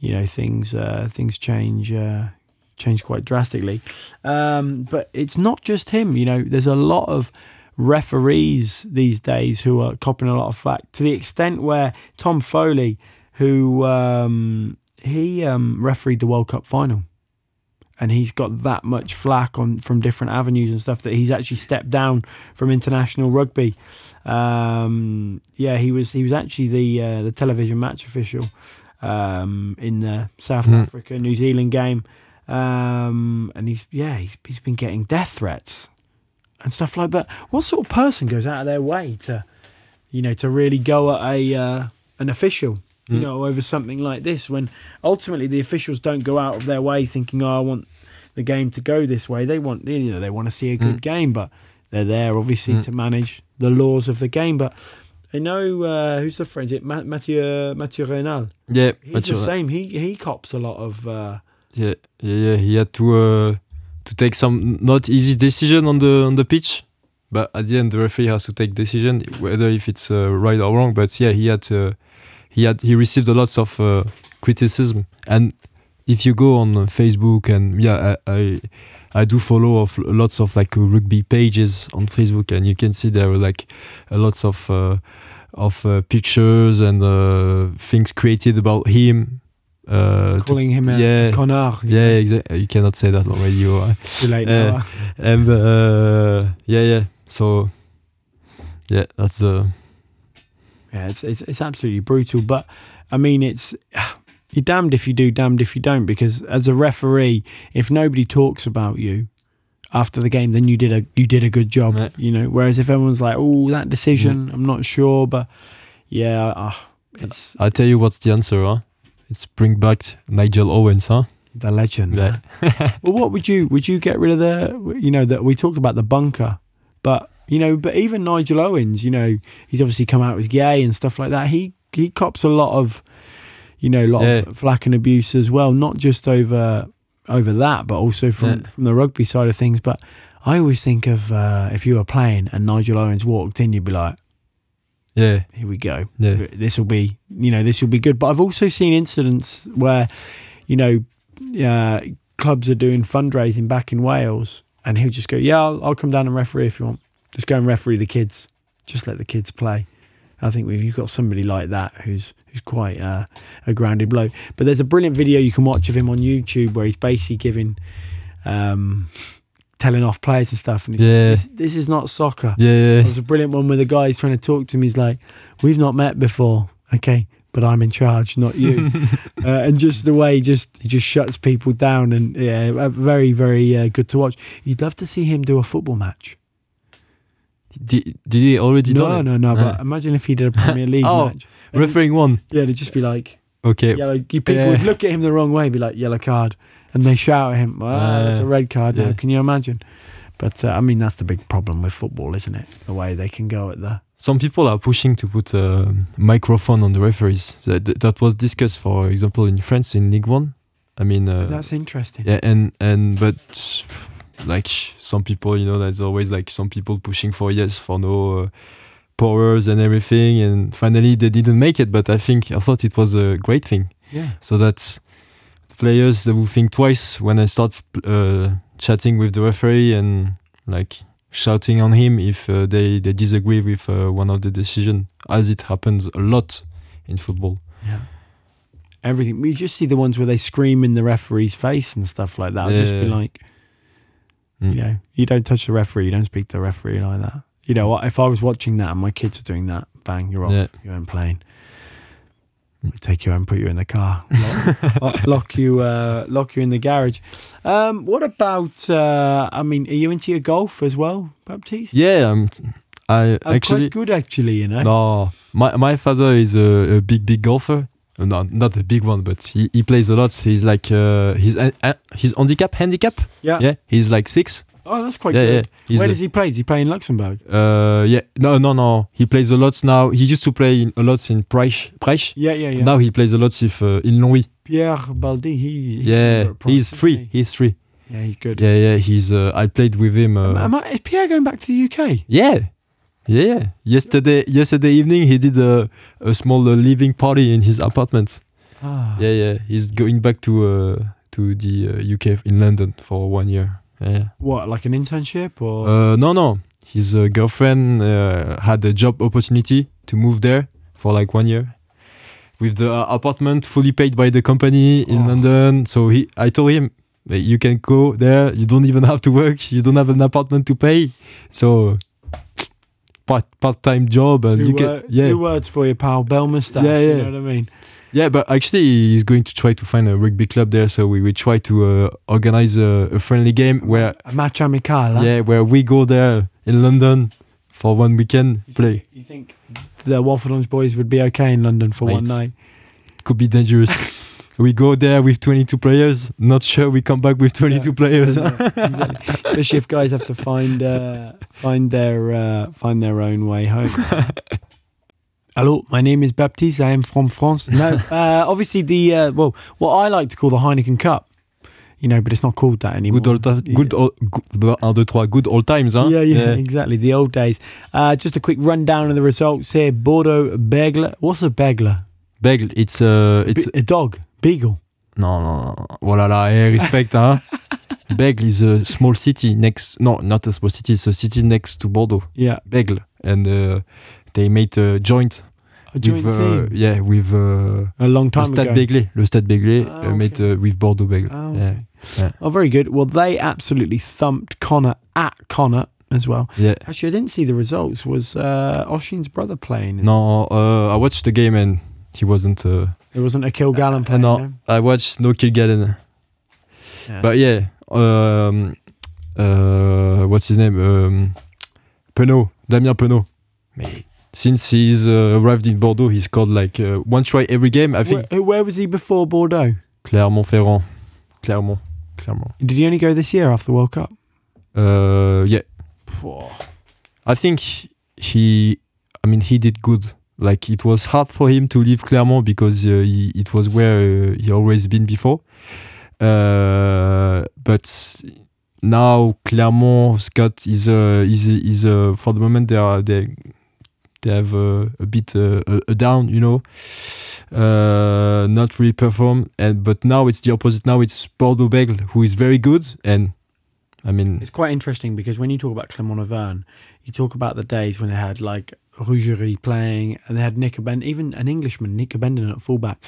you know, things uh, things change. Uh, change quite drastically um, but it's not just him you know there's a lot of referees these days who are copping a lot of flack to the extent where Tom Foley, who um, he um, refereed the World Cup final, and he's got that much flack on from different avenues and stuff that he's actually stepped down from international rugby. Um, yeah, he was he was actually the uh, the television match official. um, in the South Mm. Africa New Zealand game, um, and he's yeah he's he's been getting death threats and stuff like. But what sort of person goes out of their way to, you know, to really go at a uh, an official? You Mm. know, over something like this, when ultimately the officials don't go out of their way thinking, "Oh, I want the game to go this way." They want, you know, they want to see a good Mm. game, but they're there obviously Mm. to manage the laws of the game. But I know uh, who's the friend? Is it Ma- Mathieu Mathieu Raynal? Yeah, He's but the same. He he cops a lot of. Uh, yeah, yeah, yeah. He had to uh, to take some not easy decision on the on the pitch, but at the end the referee has to take decision whether if it's uh, right or wrong. But yeah, he had uh, he had he received a lot of uh, criticism. And if you go on uh, Facebook and yeah, I. I I do follow of lots of like uh, rugby pages on Facebook, and you can see there are like a lots of uh, of uh, pictures and uh, things created about him. Uh, to calling him a yeah. connard. you yeah, exactly. You cannot say that on radio. uh. Too late Uh, now. and uh, yeah, yeah. So yeah, that's uh, Yeah, it's, it's it's absolutely brutal. But I mean, it's you're damned if you do, damned if you don't. Because as a referee, if nobody talks about you after the game, then you did a you did a good job. Yeah. You know. Whereas if everyone's like, "Oh, that decision, I'm not sure," but yeah, uh, it's I tell you what's the answer, huh? It's bring back Nigel Owens, huh? the legend. Yeah. man. well, what would you would you get rid of the? You know that we talked about the bunker, but you know, but even Nigel Owens, you know, he's obviously come out as gay and stuff like that. He he cops a lot of, you know, a lot Yeah. of flack and abuse as well, not just over over that, but also from Yeah. from the rugby side of things. But I always think of uh, if you were playing and Nigel Owens walked in, you'd be like, Yeah, here we go. yeah, This will be, you know, this will be good. But I've also seen incidents where, you know, uh, clubs are doing fundraising back in Wales, and he'll just go, "Yeah, I'll, I'll come down and referee if you want. Just go and referee the kids. Just let the kids play." I think if you've got somebody like that who's who's quite uh, a grounded bloke. But there's a brilliant video you can watch of him on YouTube where he's basically giving, um, telling off players and stuff, and he's Yeah. this, this is not soccer. yeah, yeah. There's a brilliant one where the guy's trying to talk to him. He's like, "We've not met before, okay, but I'm in charge, not you." uh, and just the way he just he just shuts people down, and yeah, uh, very very uh, good to watch. You'd love to see him do a football match. Did, did he already no, done it? no, no. But imagine if he did a Premier League Oh, match. And, Refereeing one. yeah, it'd just be like Okay. yellow. People Yeah. would look at him the wrong way, be like yellow card, and they shout at him, "Ah, it's a Uh, red card now." Can you imagine? But uh, I mean, that's the big problem with football, isn't it? The way they can go at the Some people are pushing to put a microphone on the referees. That, that was discussed, for example, in France in League One. I mean, uh, That's interesting. yeah, and and but like some people, you know, there's always like some people pushing for yes, for no uh, powers and everything, and finally they didn't make it. But I think I thought it was a great thing. Yeah. so that players they will think twice when I start uh, chatting with the referee and like shouting on him if uh, they they disagree with uh, one of the decision, as it happens a lot in football. Yeah. Everything. We just see the ones where they scream in the referee's face and stuff like that. I'll just be like, Mm. you know, you don't touch the referee, you don't speak to the referee like that. You know, what? if I was watching that and my kids are doing that, bang, you're off. Yeah. You ain't playing. We'll take you home, put you in the car, lock, lock- you, uh, lock you in the garage. Um, what about? Uh, I mean, are you into your golf as well, Baptiste? Yeah, um, I I'm actually quite good, actually. You know. no. My my father is a, a big big golfer. Uh, No, not a big one, but he, he plays a lot. He's like uh, he's uh, uh, he's handicap handicap. Yeah. Yeah, he's like six. Oh, that's quite yeah, yeah. good. He's Where a- does he play? Does he play in Luxembourg? Uh, yeah, no, no, no. He plays a lot now. He used to play in, a lot in Preisch. Preisch. Yeah, yeah, yeah. Now he plays a lot if, uh, in Longwy. Pierre Baldi, he, he Yeah, he's free. he? He's free. Yeah, he's good. Yeah, yeah. He's. Uh, I played with him. Uh, Am, am I, is Pierre going back to the UK? yeah, yeah, yeah. Yesterday, yesterday evening, he did a, a small uh, living party in his apartment. Ah. Yeah, yeah. He's going back to uh, to the uh, UK in London for one year. Yeah. What, like an internship or? Uh, no, no. His uh, girlfriend uh, had a job opportunity to move there for like one year, with the uh, apartment fully paid by the company in Oh. London. So he, I told him, you can go there. You don't even have to work. You don't have an apartment to pay. So part part time job, and two, you wor- can yeah two words for your pal. Bell moustache. Yeah, You yeah. know what I mean? Yeah, but actually, he's going to try to find a rugby club there. So we will try to uh, organize a, a friendly game where, A match amical. Yeah, where we go there in London for one weekend You play. think, you think the Waffle Lunch boys would be okay in London for one night? Could be dangerous. we go there with 22 players. Not sure we come back with 22 Yeah. players. Yeah, exactly. Especially if guys have to find uh, find their uh, find their own way home. Hello, my name is Baptiste. I am from France. No, uh, obviously the uh, well, what I like to call the Heineken Cup. You know, but it's not called that anymore. good old, ti- good, old, good, un, deux, trois, good old times, huh? Yeah, yeah, exactly. The old days. Uh, just a quick rundown of the results here. Bordeaux Begler. What's a Begler? Beagle, it's uh, it's a dog. Beagle. no, no, no. Voilà, là, eh, respect, huh? Beagle is a small city next. No, not a small city. It's a city next to Bordeaux. Yeah. Beagle, and uh, they made a joint. A joint with, uh, yeah, with uh, A long le time Stade ago. Begley. Le Stade Begley Ah, uh, made uh, with Bordeaux Beagle. Oh, yeah, okay. Oh, very good. Well, they absolutely thumped Connacht at Connacht as well. yeah. Actually, I didn't see the results. Was uh, Oshin's brother playing? No, uh, I watched the game and he wasn't. Uh, There wasn't a Kilgallen uh, playing. no, no? I watched no Kilgallen. Yeah. But yeah, um, uh, what's his name? Um, Penaud, Damien Penaud. Mais since he's uh, arrived in Bordeaux, he scored like uh, one try every game. I think where, where was he before Bordeaux? Clermont-Ferrand, Clermont, Clermont. Did he only go this year after the World Cup? Uh, yeah, I think he. I mean, he did good. Like it was hard for him to leave Clermont because uh, he, it was where uh, he always been before. Uh, but now Clermont's got is uh, is is uh, for the moment they are they they have uh, a bit uh, a, down, you know, uh, not really perform. And but now it's the opposite. Now it's Bordeaux Bègles who is very good and. I mean, It's quite interesting because when you talk about Clermont Auvergne, you talk about the days when they had like Rougerie playing and they had Nick Ben, even an Englishman, Nick Benden at fullback.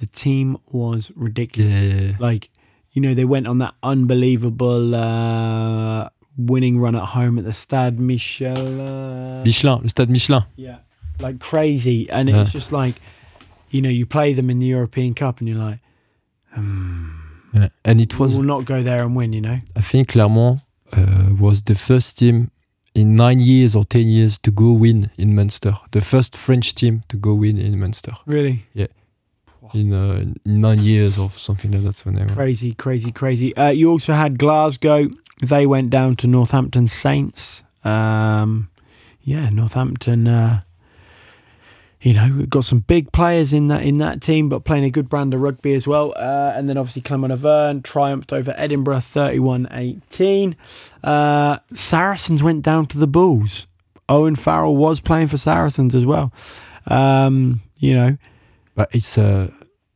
The team was ridiculous. yeah, yeah, yeah. Like, you know, they went on that unbelievable uh, winning run at home at the Stade Michel. Uh, Michelin, le stade Michelin. yeah, like crazy. And it's just like, you know, you play them in the European Cup and you're like, hmm, Yeah. And it was, we'll not go there and win, you know? I think Clermont uh, was the first team in nine years or 10 years to go win in Munster. The first French team to go win in Munster Really? Yeah. In, uh, in nine years or something like that. Were- Crazy, crazy, crazy. Uh, you also had Glasgow. They went down to Northampton Saints. Um, yeah, Northampton. Uh, you know, we've got some big players in that in that team, but playing a good brand of rugby as well. Uh, and then obviously Clermont Auvergne triumphed over Edinburgh 31-18. Uh, Saracens went down to the Bulls. Owen Farrell was playing for Saracens as well. Um, you know, But it's, uh,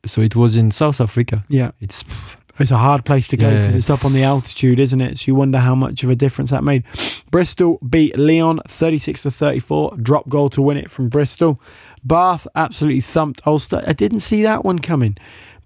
so it was in South Africa. yeah. It's, It's a hard place to go Yeah. because it's up on the altitude, isn't it? So you wonder how much of a difference that made. Bristol beat Lyon 36 to 34, drop goal to win it from Bristol. Bath absolutely thumped Ulster. I didn't see that one coming,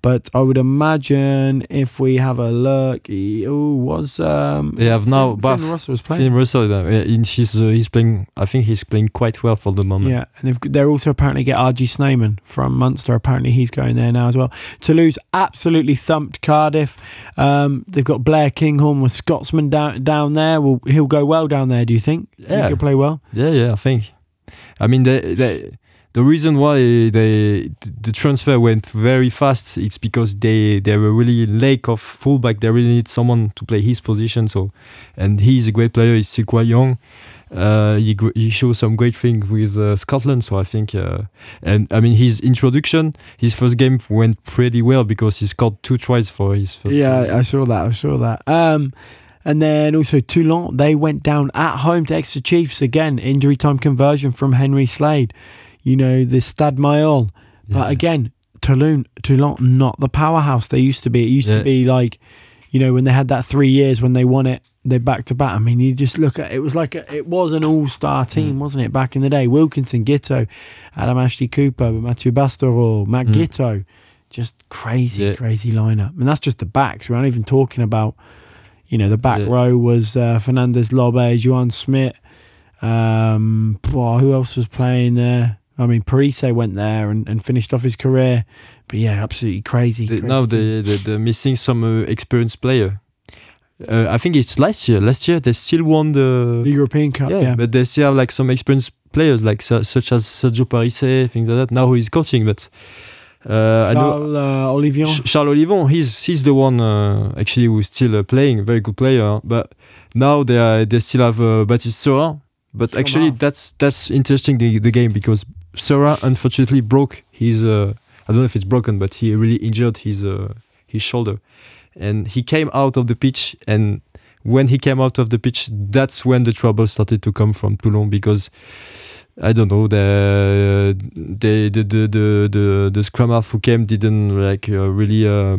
but I would imagine if we have a look, he, oh, was um, They have now Finn, Bath- Finn Russell was playing. Finn Russell, uh, in his, uh, he's playing, I think he's playing quite well for the moment. Yeah, and they've, they're also apparently get RG Snyman from Munster. Apparently, he's going there now as well. Toulouse absolutely thumped Cardiff. Um, they've got Blair Kinghorn with Scotsman down down there. Well, he'll go well down there. Do you think? Do you think Yeah. he'll play well. Yeah, yeah, I think. I mean, they, they, the reason why they the transfer went very fast, it's because they they were really lack of fullback. They really need someone to play his position. So, and he's a great player. He's still quite young. Uh, he he shows some great things with uh, Scotland. So I think, uh, and I mean, his introduction, his first game went pretty well because he scored two tries for his first. Yeah, game. I saw that. I saw that. Um, and then also Toulon, they went down at home to Exeter Chiefs again. Injury time conversion from Henry Slade. You know the Stade Mayol. Yeah. But again, Toulon, Toulon, not the powerhouse they used to be. It used Yeah. to be like, you know, when they had that three years when they won it, they back to back. I mean, you just look at it was like a, it was an all star team, Mm. wasn't it? Back in the day, Wilkinson, Giteau, Adam Ashley Cooper, Mathieu Bastareaud, Matt Mm. Giteau, just crazy, Yeah. crazy lineup. And that's just the backs. We're not even talking about, you know, the back row was uh, Fernandez Lobbe, Juan Smith. Um, boy, who else was playing there? I mean, Parisse went there and, and finished off his career, but yeah, absolutely crazy. They, crazy now they, they they're missing some uh, experienced player. Uh, I think it's last year. Last year they still won the the European Cup. yeah, Yeah, but they still have like some experienced players like su- such as Sergio Parisse, things like that. Now he's coaching, but uh, Charles uh, Olivier. Ch- Charles Ollivon, he's he's the one uh, actually who's still uh, playing, very good player. But now they are, they still have uh, Baptiste. But actually, that's that's interesting the, the game because Sora unfortunately broke his uh, I don't know if it's broken, but he really injured his uh, his shoulder, and he came out of the pitch. And when he came out of the pitch, that's when the trouble started to come from Toulon because. I don't know the the the the the, the, the scrum half who came didn't like uh, really uh,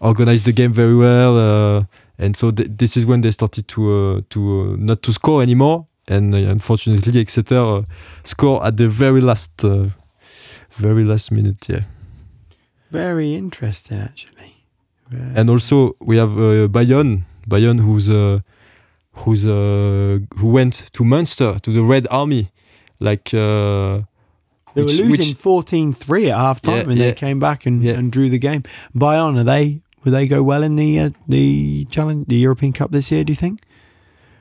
organize the game very well, uh, and so th- this is when they started to uh, to uh, not to score anymore, and uh, unfortunately Exeter uh, score at the very last uh, very last minute. Yeah, Very interesting, actually. Very- and also we have uh, Bayonne, Bayonne who's uh, who's uh, who went to Munster to the Red Army, like. Uh, they were losing which- fourteen three at half time, Yeah, and they came back and, Yeah. and drew the game. Bayonne, are they? Will they go well in the uh, the challenge, the European Cup this year? Do you think,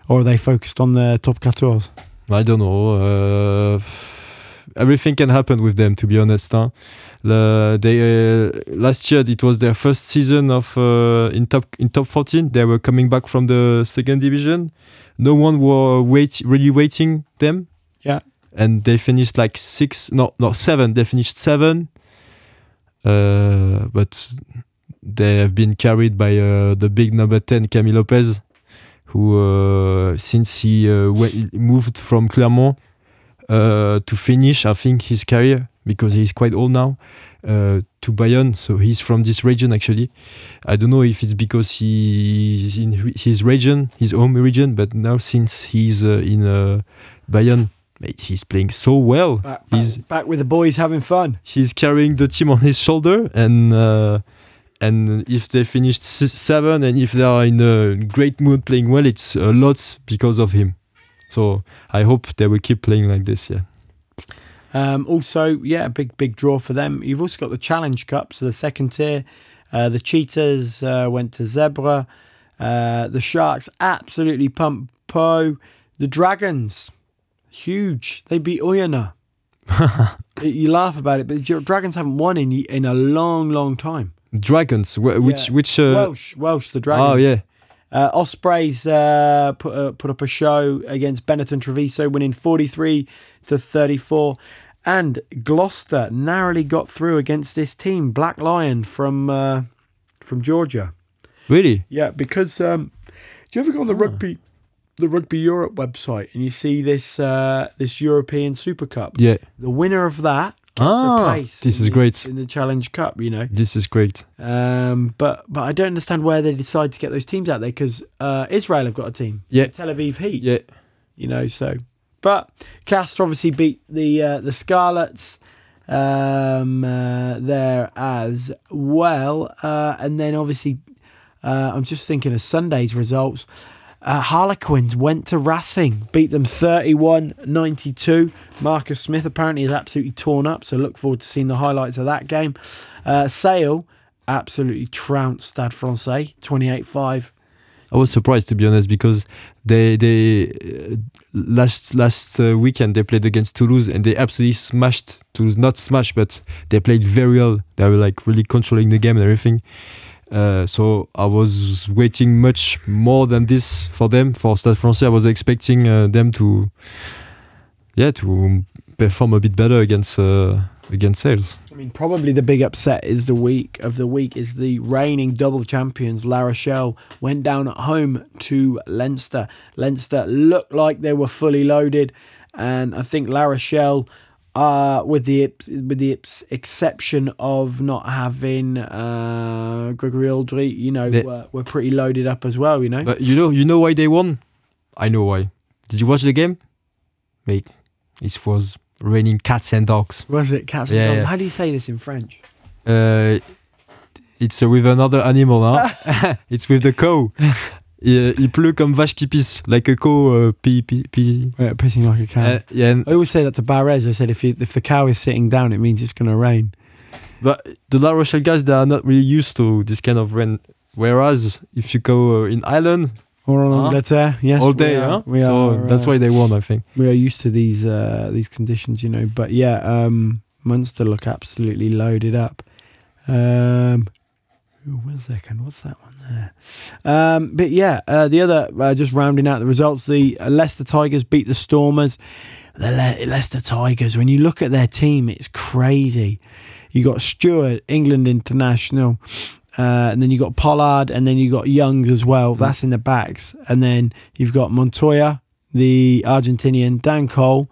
or are they focused on the top 14? I don't know. Uh, everything can happen with them, to be honest. Huh? They uh, last year it was their first season of uh, in top in top 14. They were coming back from the second division. No one were wait really waiting them. Yeah. and they finished like six, no, no seven. They finished seven. Uh, but they have been carried by uh, the big number ten, Camille Lopez who uh, since he uh, moved from Clermont uh, to finish, I think his career because he's quite old now. Uh, to Bayonne, so he's from this region actually. I don't know if it's because he's in his region, his home region, but now since he's uh, in uh, Bayonne, he's playing so well. Back, He's- back, back with the boys having fun. He's carrying the team on his shoulder, and and if they finished seven, and if they are in a great mood playing well, it's a lot because of him. So I hope they will keep playing like this. Yeah. Um, also, yeah, a big big draw for them. You've also got the Challenge Cup, so the second tier. Uh, the Cheetahs uh, went to Zebre. Uh, the Sharks absolutely pumped Pau. The Dragons, huge. They beat Oyonnax. you laugh about it, but the Dragons haven't won in in a long, long time. Dragons, wh- which Yeah. which uh, Welsh, Welsh, the Dragons. oh yeah, Uh, Ospreys uh, put uh, put up a show against Benetton Treviso, winning 43 to 34. And Gloucester narrowly got through against this team, Black Lion from uh, from Georgia. really? Yeah, because um, do you ever go on the Ah. rugby the Rugby Europe website and you see this uh, this European Super Cup? Yeah, The winner of that Ah, a place. this is the- great. in the Challenge Cup. You know. this is great. Um, but but I don't understand where they decide to get those teams out there because uh, Israel have got a team. Yeah. Tel Aviv Heat. Yeah, You know, so but Castres obviously beat the uh, the Scarlets um, uh, there as well, uh, and then obviously uh, I'm just thinking of Sunday's results. Uh, Harlequins went to Racing, beat them 31 92. Marcus Smith apparently is absolutely torn up, so look forward to seeing the highlights of that game. Uh, Sale absolutely trounced Stade Francais 28 5. I was surprised to be honest because they they uh, last last uh, weekend they played against Toulouse and they absolutely smashed Toulouse. Not smashed, but they played very well. They were like really controlling the game and everything. Uh, so I was waiting much more than this for them. For Stade Francais, I was expecting uh, them to, yeah, to perform a bit better against uh, against Sales. I mean, probably the big upset is the week of the week is the reigning double champions La Rochelle went down at home to Leinster. Leinster looked like they were fully loaded, and I think La Rochelle, uh, with the with the exception of not having uh, Gregory Alldritt, you know, They- were, were pretty loaded up as well. You know, But you know, you know why they won? I know why. Did you watch the game? Mate, it was raining cats and dogs. was it Cats and Dogs? yeah. How do you say this in French? Uh, it's uh, with another animal, huh? it's with the cow. il, il pleut comme vache qui pisse, like a cow uh, pee, pee, pee. Yeah, pissing like a cow. Uh, yeah, I always say that to Barres. I said if you, if the cow is sitting down, it means it's going to rain. but the La Rochelle guys, they are not really used to this kind of rain. Whereas if you go uh, in Ireland Or on Huh? Angleterre, yes, all day, are- huh? so are, that's uh, why they won, I think. we are used to these uh, these conditions, you know. But yeah, um, Munster look absolutely loaded up. Um, ooh, one second, what's that one there? Um, but yeah, uh, the other uh, just rounding out the results, the Leicester Tigers beat the Stormers. The Le- Leicester Tigers, when you look at their team, it's crazy. You got Steward, England international. Uh, and then you got Pollard, and then you got Youngs as well. That's in the backs, and then you've got Montoya, the Argentinian, Dan Cole.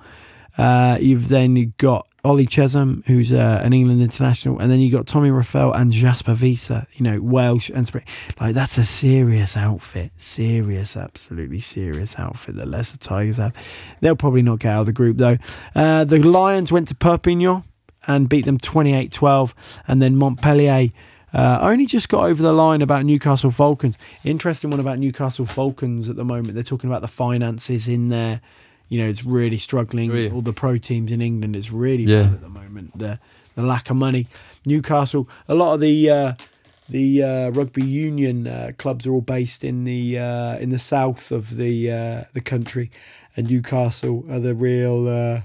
Uh, you've then got Ollie Chessum, who's uh, an England international, and then you got Tommy Reffell and Jasper Wiese. You know, Welsh and Spring. Like that's a serious outfit, serious, absolutely serious outfit that Leicester Tigers have. They'll probably not get out of the group though. Uh, the Lions went to Perpignan and beat them 28-12, and then Montpellier. Uh, only just got over the line about Newcastle Falcons. Interesting one about Newcastle Falcons at the moment. They're talking about the finances in there. You know, it's really struggling. Really? All the pro teams in England, it's really Yeah. bad at the moment. The the lack of money. Newcastle, a lot of the uh, the uh, rugby union uh, clubs are all based in the uh, in the south of the uh, the country, and Newcastle are the real uh,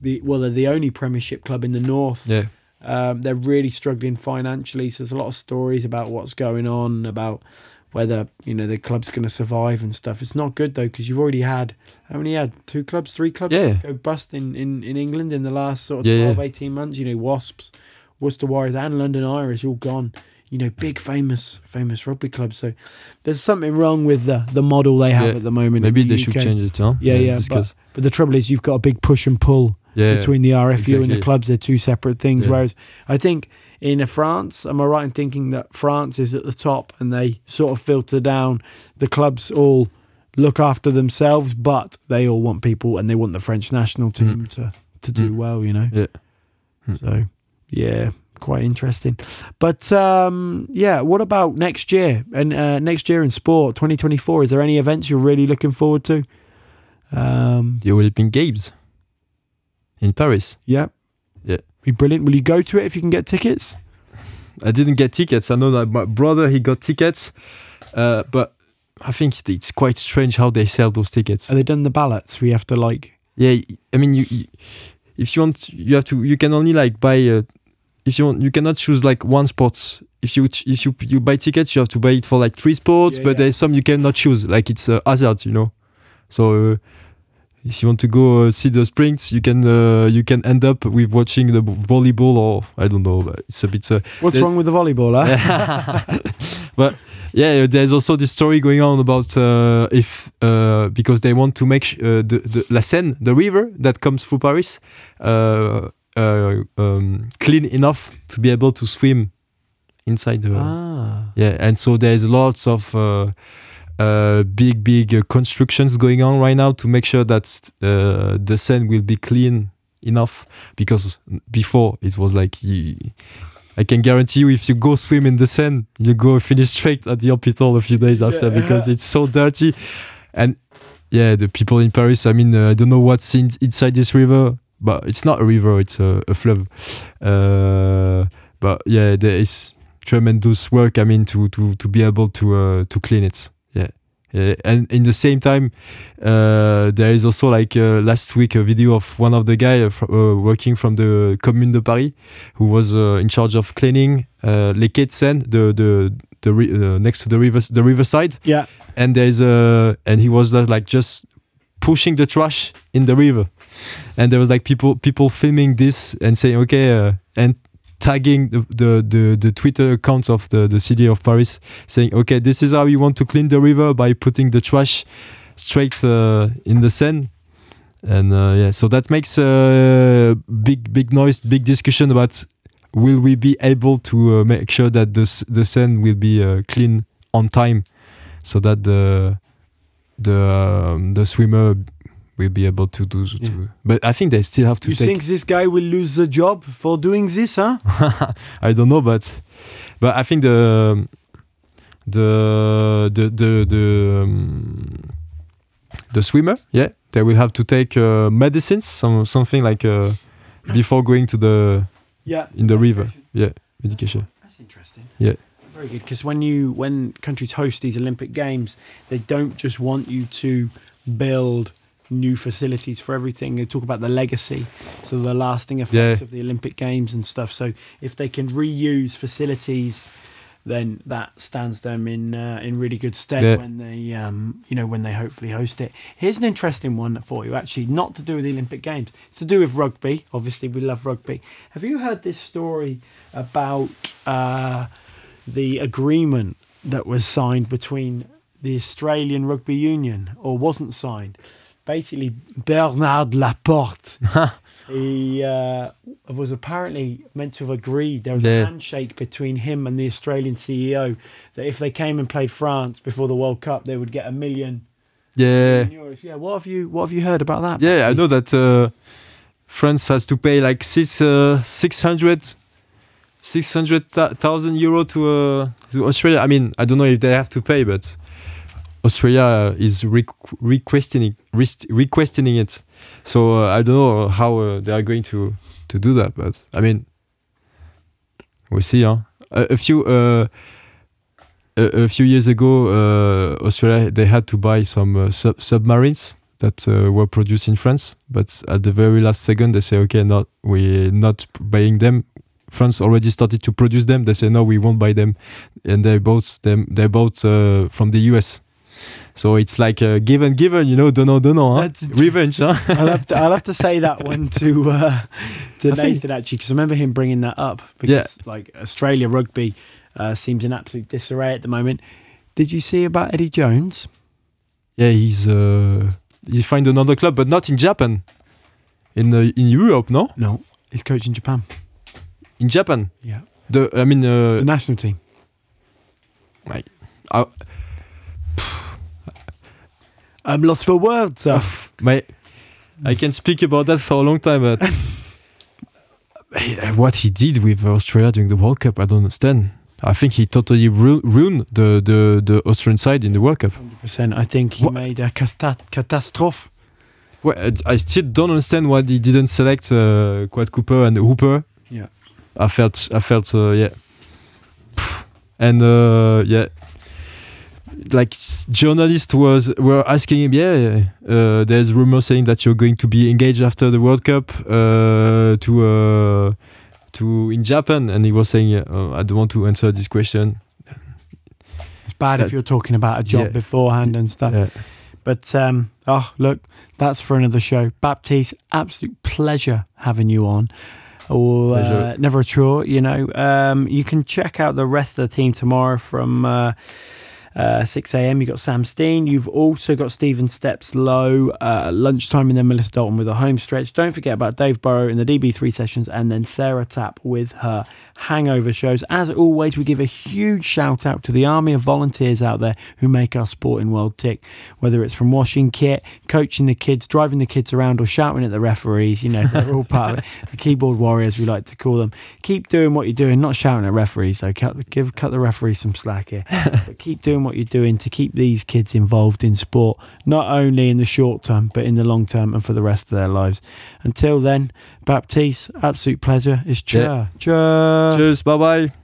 the well, they're the only Premiership club in the north. Yeah. Um, they're really struggling financially. So there's a lot of stories about what's going on, about whether you know the club's going to survive and stuff. It's not good though because you've already had how many had two clubs, three clubs Yeah. go bust in, in, in England in the last sort of Yeah, 12, yeah. 18 months. You know, Wasps, Worcester Warriors, and London Irish all gone. You know, big famous famous rugby clubs. So there's something wrong with the the model they have Yeah. at the moment. Maybe the they should change it, huh? Yeah, yeah, Discuss. But the trouble is, you've got a big push and pull Yeah. between the RFU and the clubs. They're two separate things. Whereas I think in France, am I right in thinking that France is at the top and they sort of filter down? The clubs all look after themselves, but they all want people and they want the French national team to to do Mm. well. You know. Yeah. Mm. So yeah. Quite interesting, but um, yeah. What about next year and uh, next year in sport, twenty twenty four? Is there any events you're really looking forward to? Um, The Olympic Games in Paris. Yeah. Yeah. Be brilliant. Will you go to it if you can get tickets? I didn't get tickets. I know that my brother he got tickets, uh, but I think it's- quite strange how they sell those tickets. Are they done the ballots? We have to like. Yeah, I mean, you, you if you want, you have to. You can only like buy. A, if you want, you cannot choose like one sport. If you ch- if you you buy tickets, you have to buy it for like three sports. Yeah, but yeah. there's some you cannot choose. Like it's a hazard, you know. So uh, if you want to go uh, see the sprints, you can uh, you can end up with watching the volleyball or I don't know. but It's a bit. Uh, What's wrong with the volleyball? Huh? but yeah, there's also this story going on about uh, if uh, because they want to make sh- uh, the, the La Seine, the river that comes through Paris, uh, uh, um, clean enough to be able to swim inside the. ah. Yeah, and so there's lots of uh, big, big uh, constructions going on right now to make sure that uh, the Seine will be clean enough. Because before it was like, you, I can guarantee you, if you go swim in the Seine, you go finish straight at the hospital a few days after Yeah. because it's so dirty. And yeah, the people in Paris, I mean, uh, I don't know what's in, inside this river, but it's not a river, it's a, a flood. Uh, but yeah, there is tremendous work. I mean, to to to be able to uh, to clean it. Yeah, and in the same time, uh, there is also like uh, last week a video of one of the guy uh, uh, working from the Commune de Paris, who was uh, in charge of cleaning uh, Les Quais de Seine, the the the uh, next to the river the riverside, Yeah. and there's a and he was uh, like just pushing the trash in the river, and there was like people people filming this and saying okay uh, and tagging the, the the the Twitter accounts of the the city of Paris, saying okay this is how you want to clean the river by putting the trash straight uh, in the Seine. And uh, yeah, so that makes a big, big noise, big discussion about will we be able to uh, make sure that the the Seine will be uh, clean on time, so that the the um, the swimmer will be able to do. To, Yeah. But I think they still have to You think this guy will lose the job for doing this, huh? I don't know, but but I think the the the the the, um, the swimmer. Yeah, they will have to take uh, medicines, some something like uh, before going to the Yeah. in the river. Yeah, medication. That's interesting. Yeah. Very good because when you when countries host these Olympic games, they don't just want you to build new facilities for everything. They talk about the legacy, so the lasting effects Yeah. of the Olympic Games and stuff. So if they can reuse facilities, then that stands them in uh, in really good stead Yeah. when they um, you know when they hopefully host it. Here's an interesting one for you. Actually, not to do with the Olympic Games. It's to do with rugby. Obviously, we love rugby. Have you heard this story about uh, the agreement that was signed between the Australian Rugby Union, or wasn't signed? Basically, Bernard Laporte. He uh, was apparently meant to have agreed. There was a handshake between him and the Australian CEO that if they came and played France before the World Cup, they would get a million, Yeah, million. Yeah, what have you what have you heard about that? yeah. I know that uh, France has to pay like six uh, 600 600,000 euro to uh, to Australia. I mean, I don't know if they have to pay, but Australia is re- requesting requesting it. So uh, I don't know how uh, they are going to to do that, but I mean, we'll see. Huh? A, a few uh, a, a few years ago, uh, Australia they had to buy some uh, sub- submarines that uh, were produced in France, but at the very last second they say, okay, not we're not buying them. France already started to produce them. They say no, we won't buy them, and they bought them. They bought uh, from the US. So it's like uh, given, given, you know, dono, dono, huh? Revenge, huh? I'll have to, I'll have to say that one to uh, to I think- Nathan actually because I remember him bringing that up because like Australia rugby uh, seems in absolute disarray at the moment. Did you see about Eddie Jones? Yeah, he's uh, he find another club, but not in Japan. In uh, in Europe, no? No, he's coaching Japan. In Japan, Yeah, the I mean, the uh, national team. I, I'm lost for words. Uh, my, I can speak about that for a long time, but what he did with Australia during the World Cup, I don't understand. I think he totally ru- ruined the, the the Austrian side in the World Cup. 100%. I think he What- made a casta- catastrophe. Well, I- I still don't understand why he didn't select uh, Quade Cooper and Hooper. Yeah. I felt, I felt, uh, yeah, and uh, yeah, like journalists was were asking him, yeah, uh, there's rumors saying that you're going to be engaged after the World Cup uh, to uh, to in Japan, and he was saying, yeah, uh, I don't want to answer this question. It's bad if you're talking about a job Yeah. beforehand and stuff. Yeah. But um, oh, look, that's for another show. Baptiste, absolute pleasure having you on. Or uh, never a chore, you know. Um, you can check out the rest of the team tomorrow from uh, uh, 6 a.m. You've got Sam Steen. You've also got Stephen Steps Low uh, lunchtime, and then Melissa Dalton with a home stretch. Don't forget about Dave Burrow in the DB3 sessions, and then Sarah Tapp with her hangover shows. As always, we give a huge shout out to the army of volunteers out there who make our sporting world tick, whether it's from washing kit, coaching the kids, driving the kids around, or shouting at the referees. You know, they're all part of it. The keyboard warriors, we like to call them. Keep doing what you're doing, not shouting at referees, though. Cut, give, cut the referees some slack here. but keep doing what you're doing to keep these kids involved in sport, not only in the short term, but in the long term and for the rest of their lives. Until then, Baptiste, absolute pleasure. It's cheer. Yeah. Cheer. Cheers, bye bye.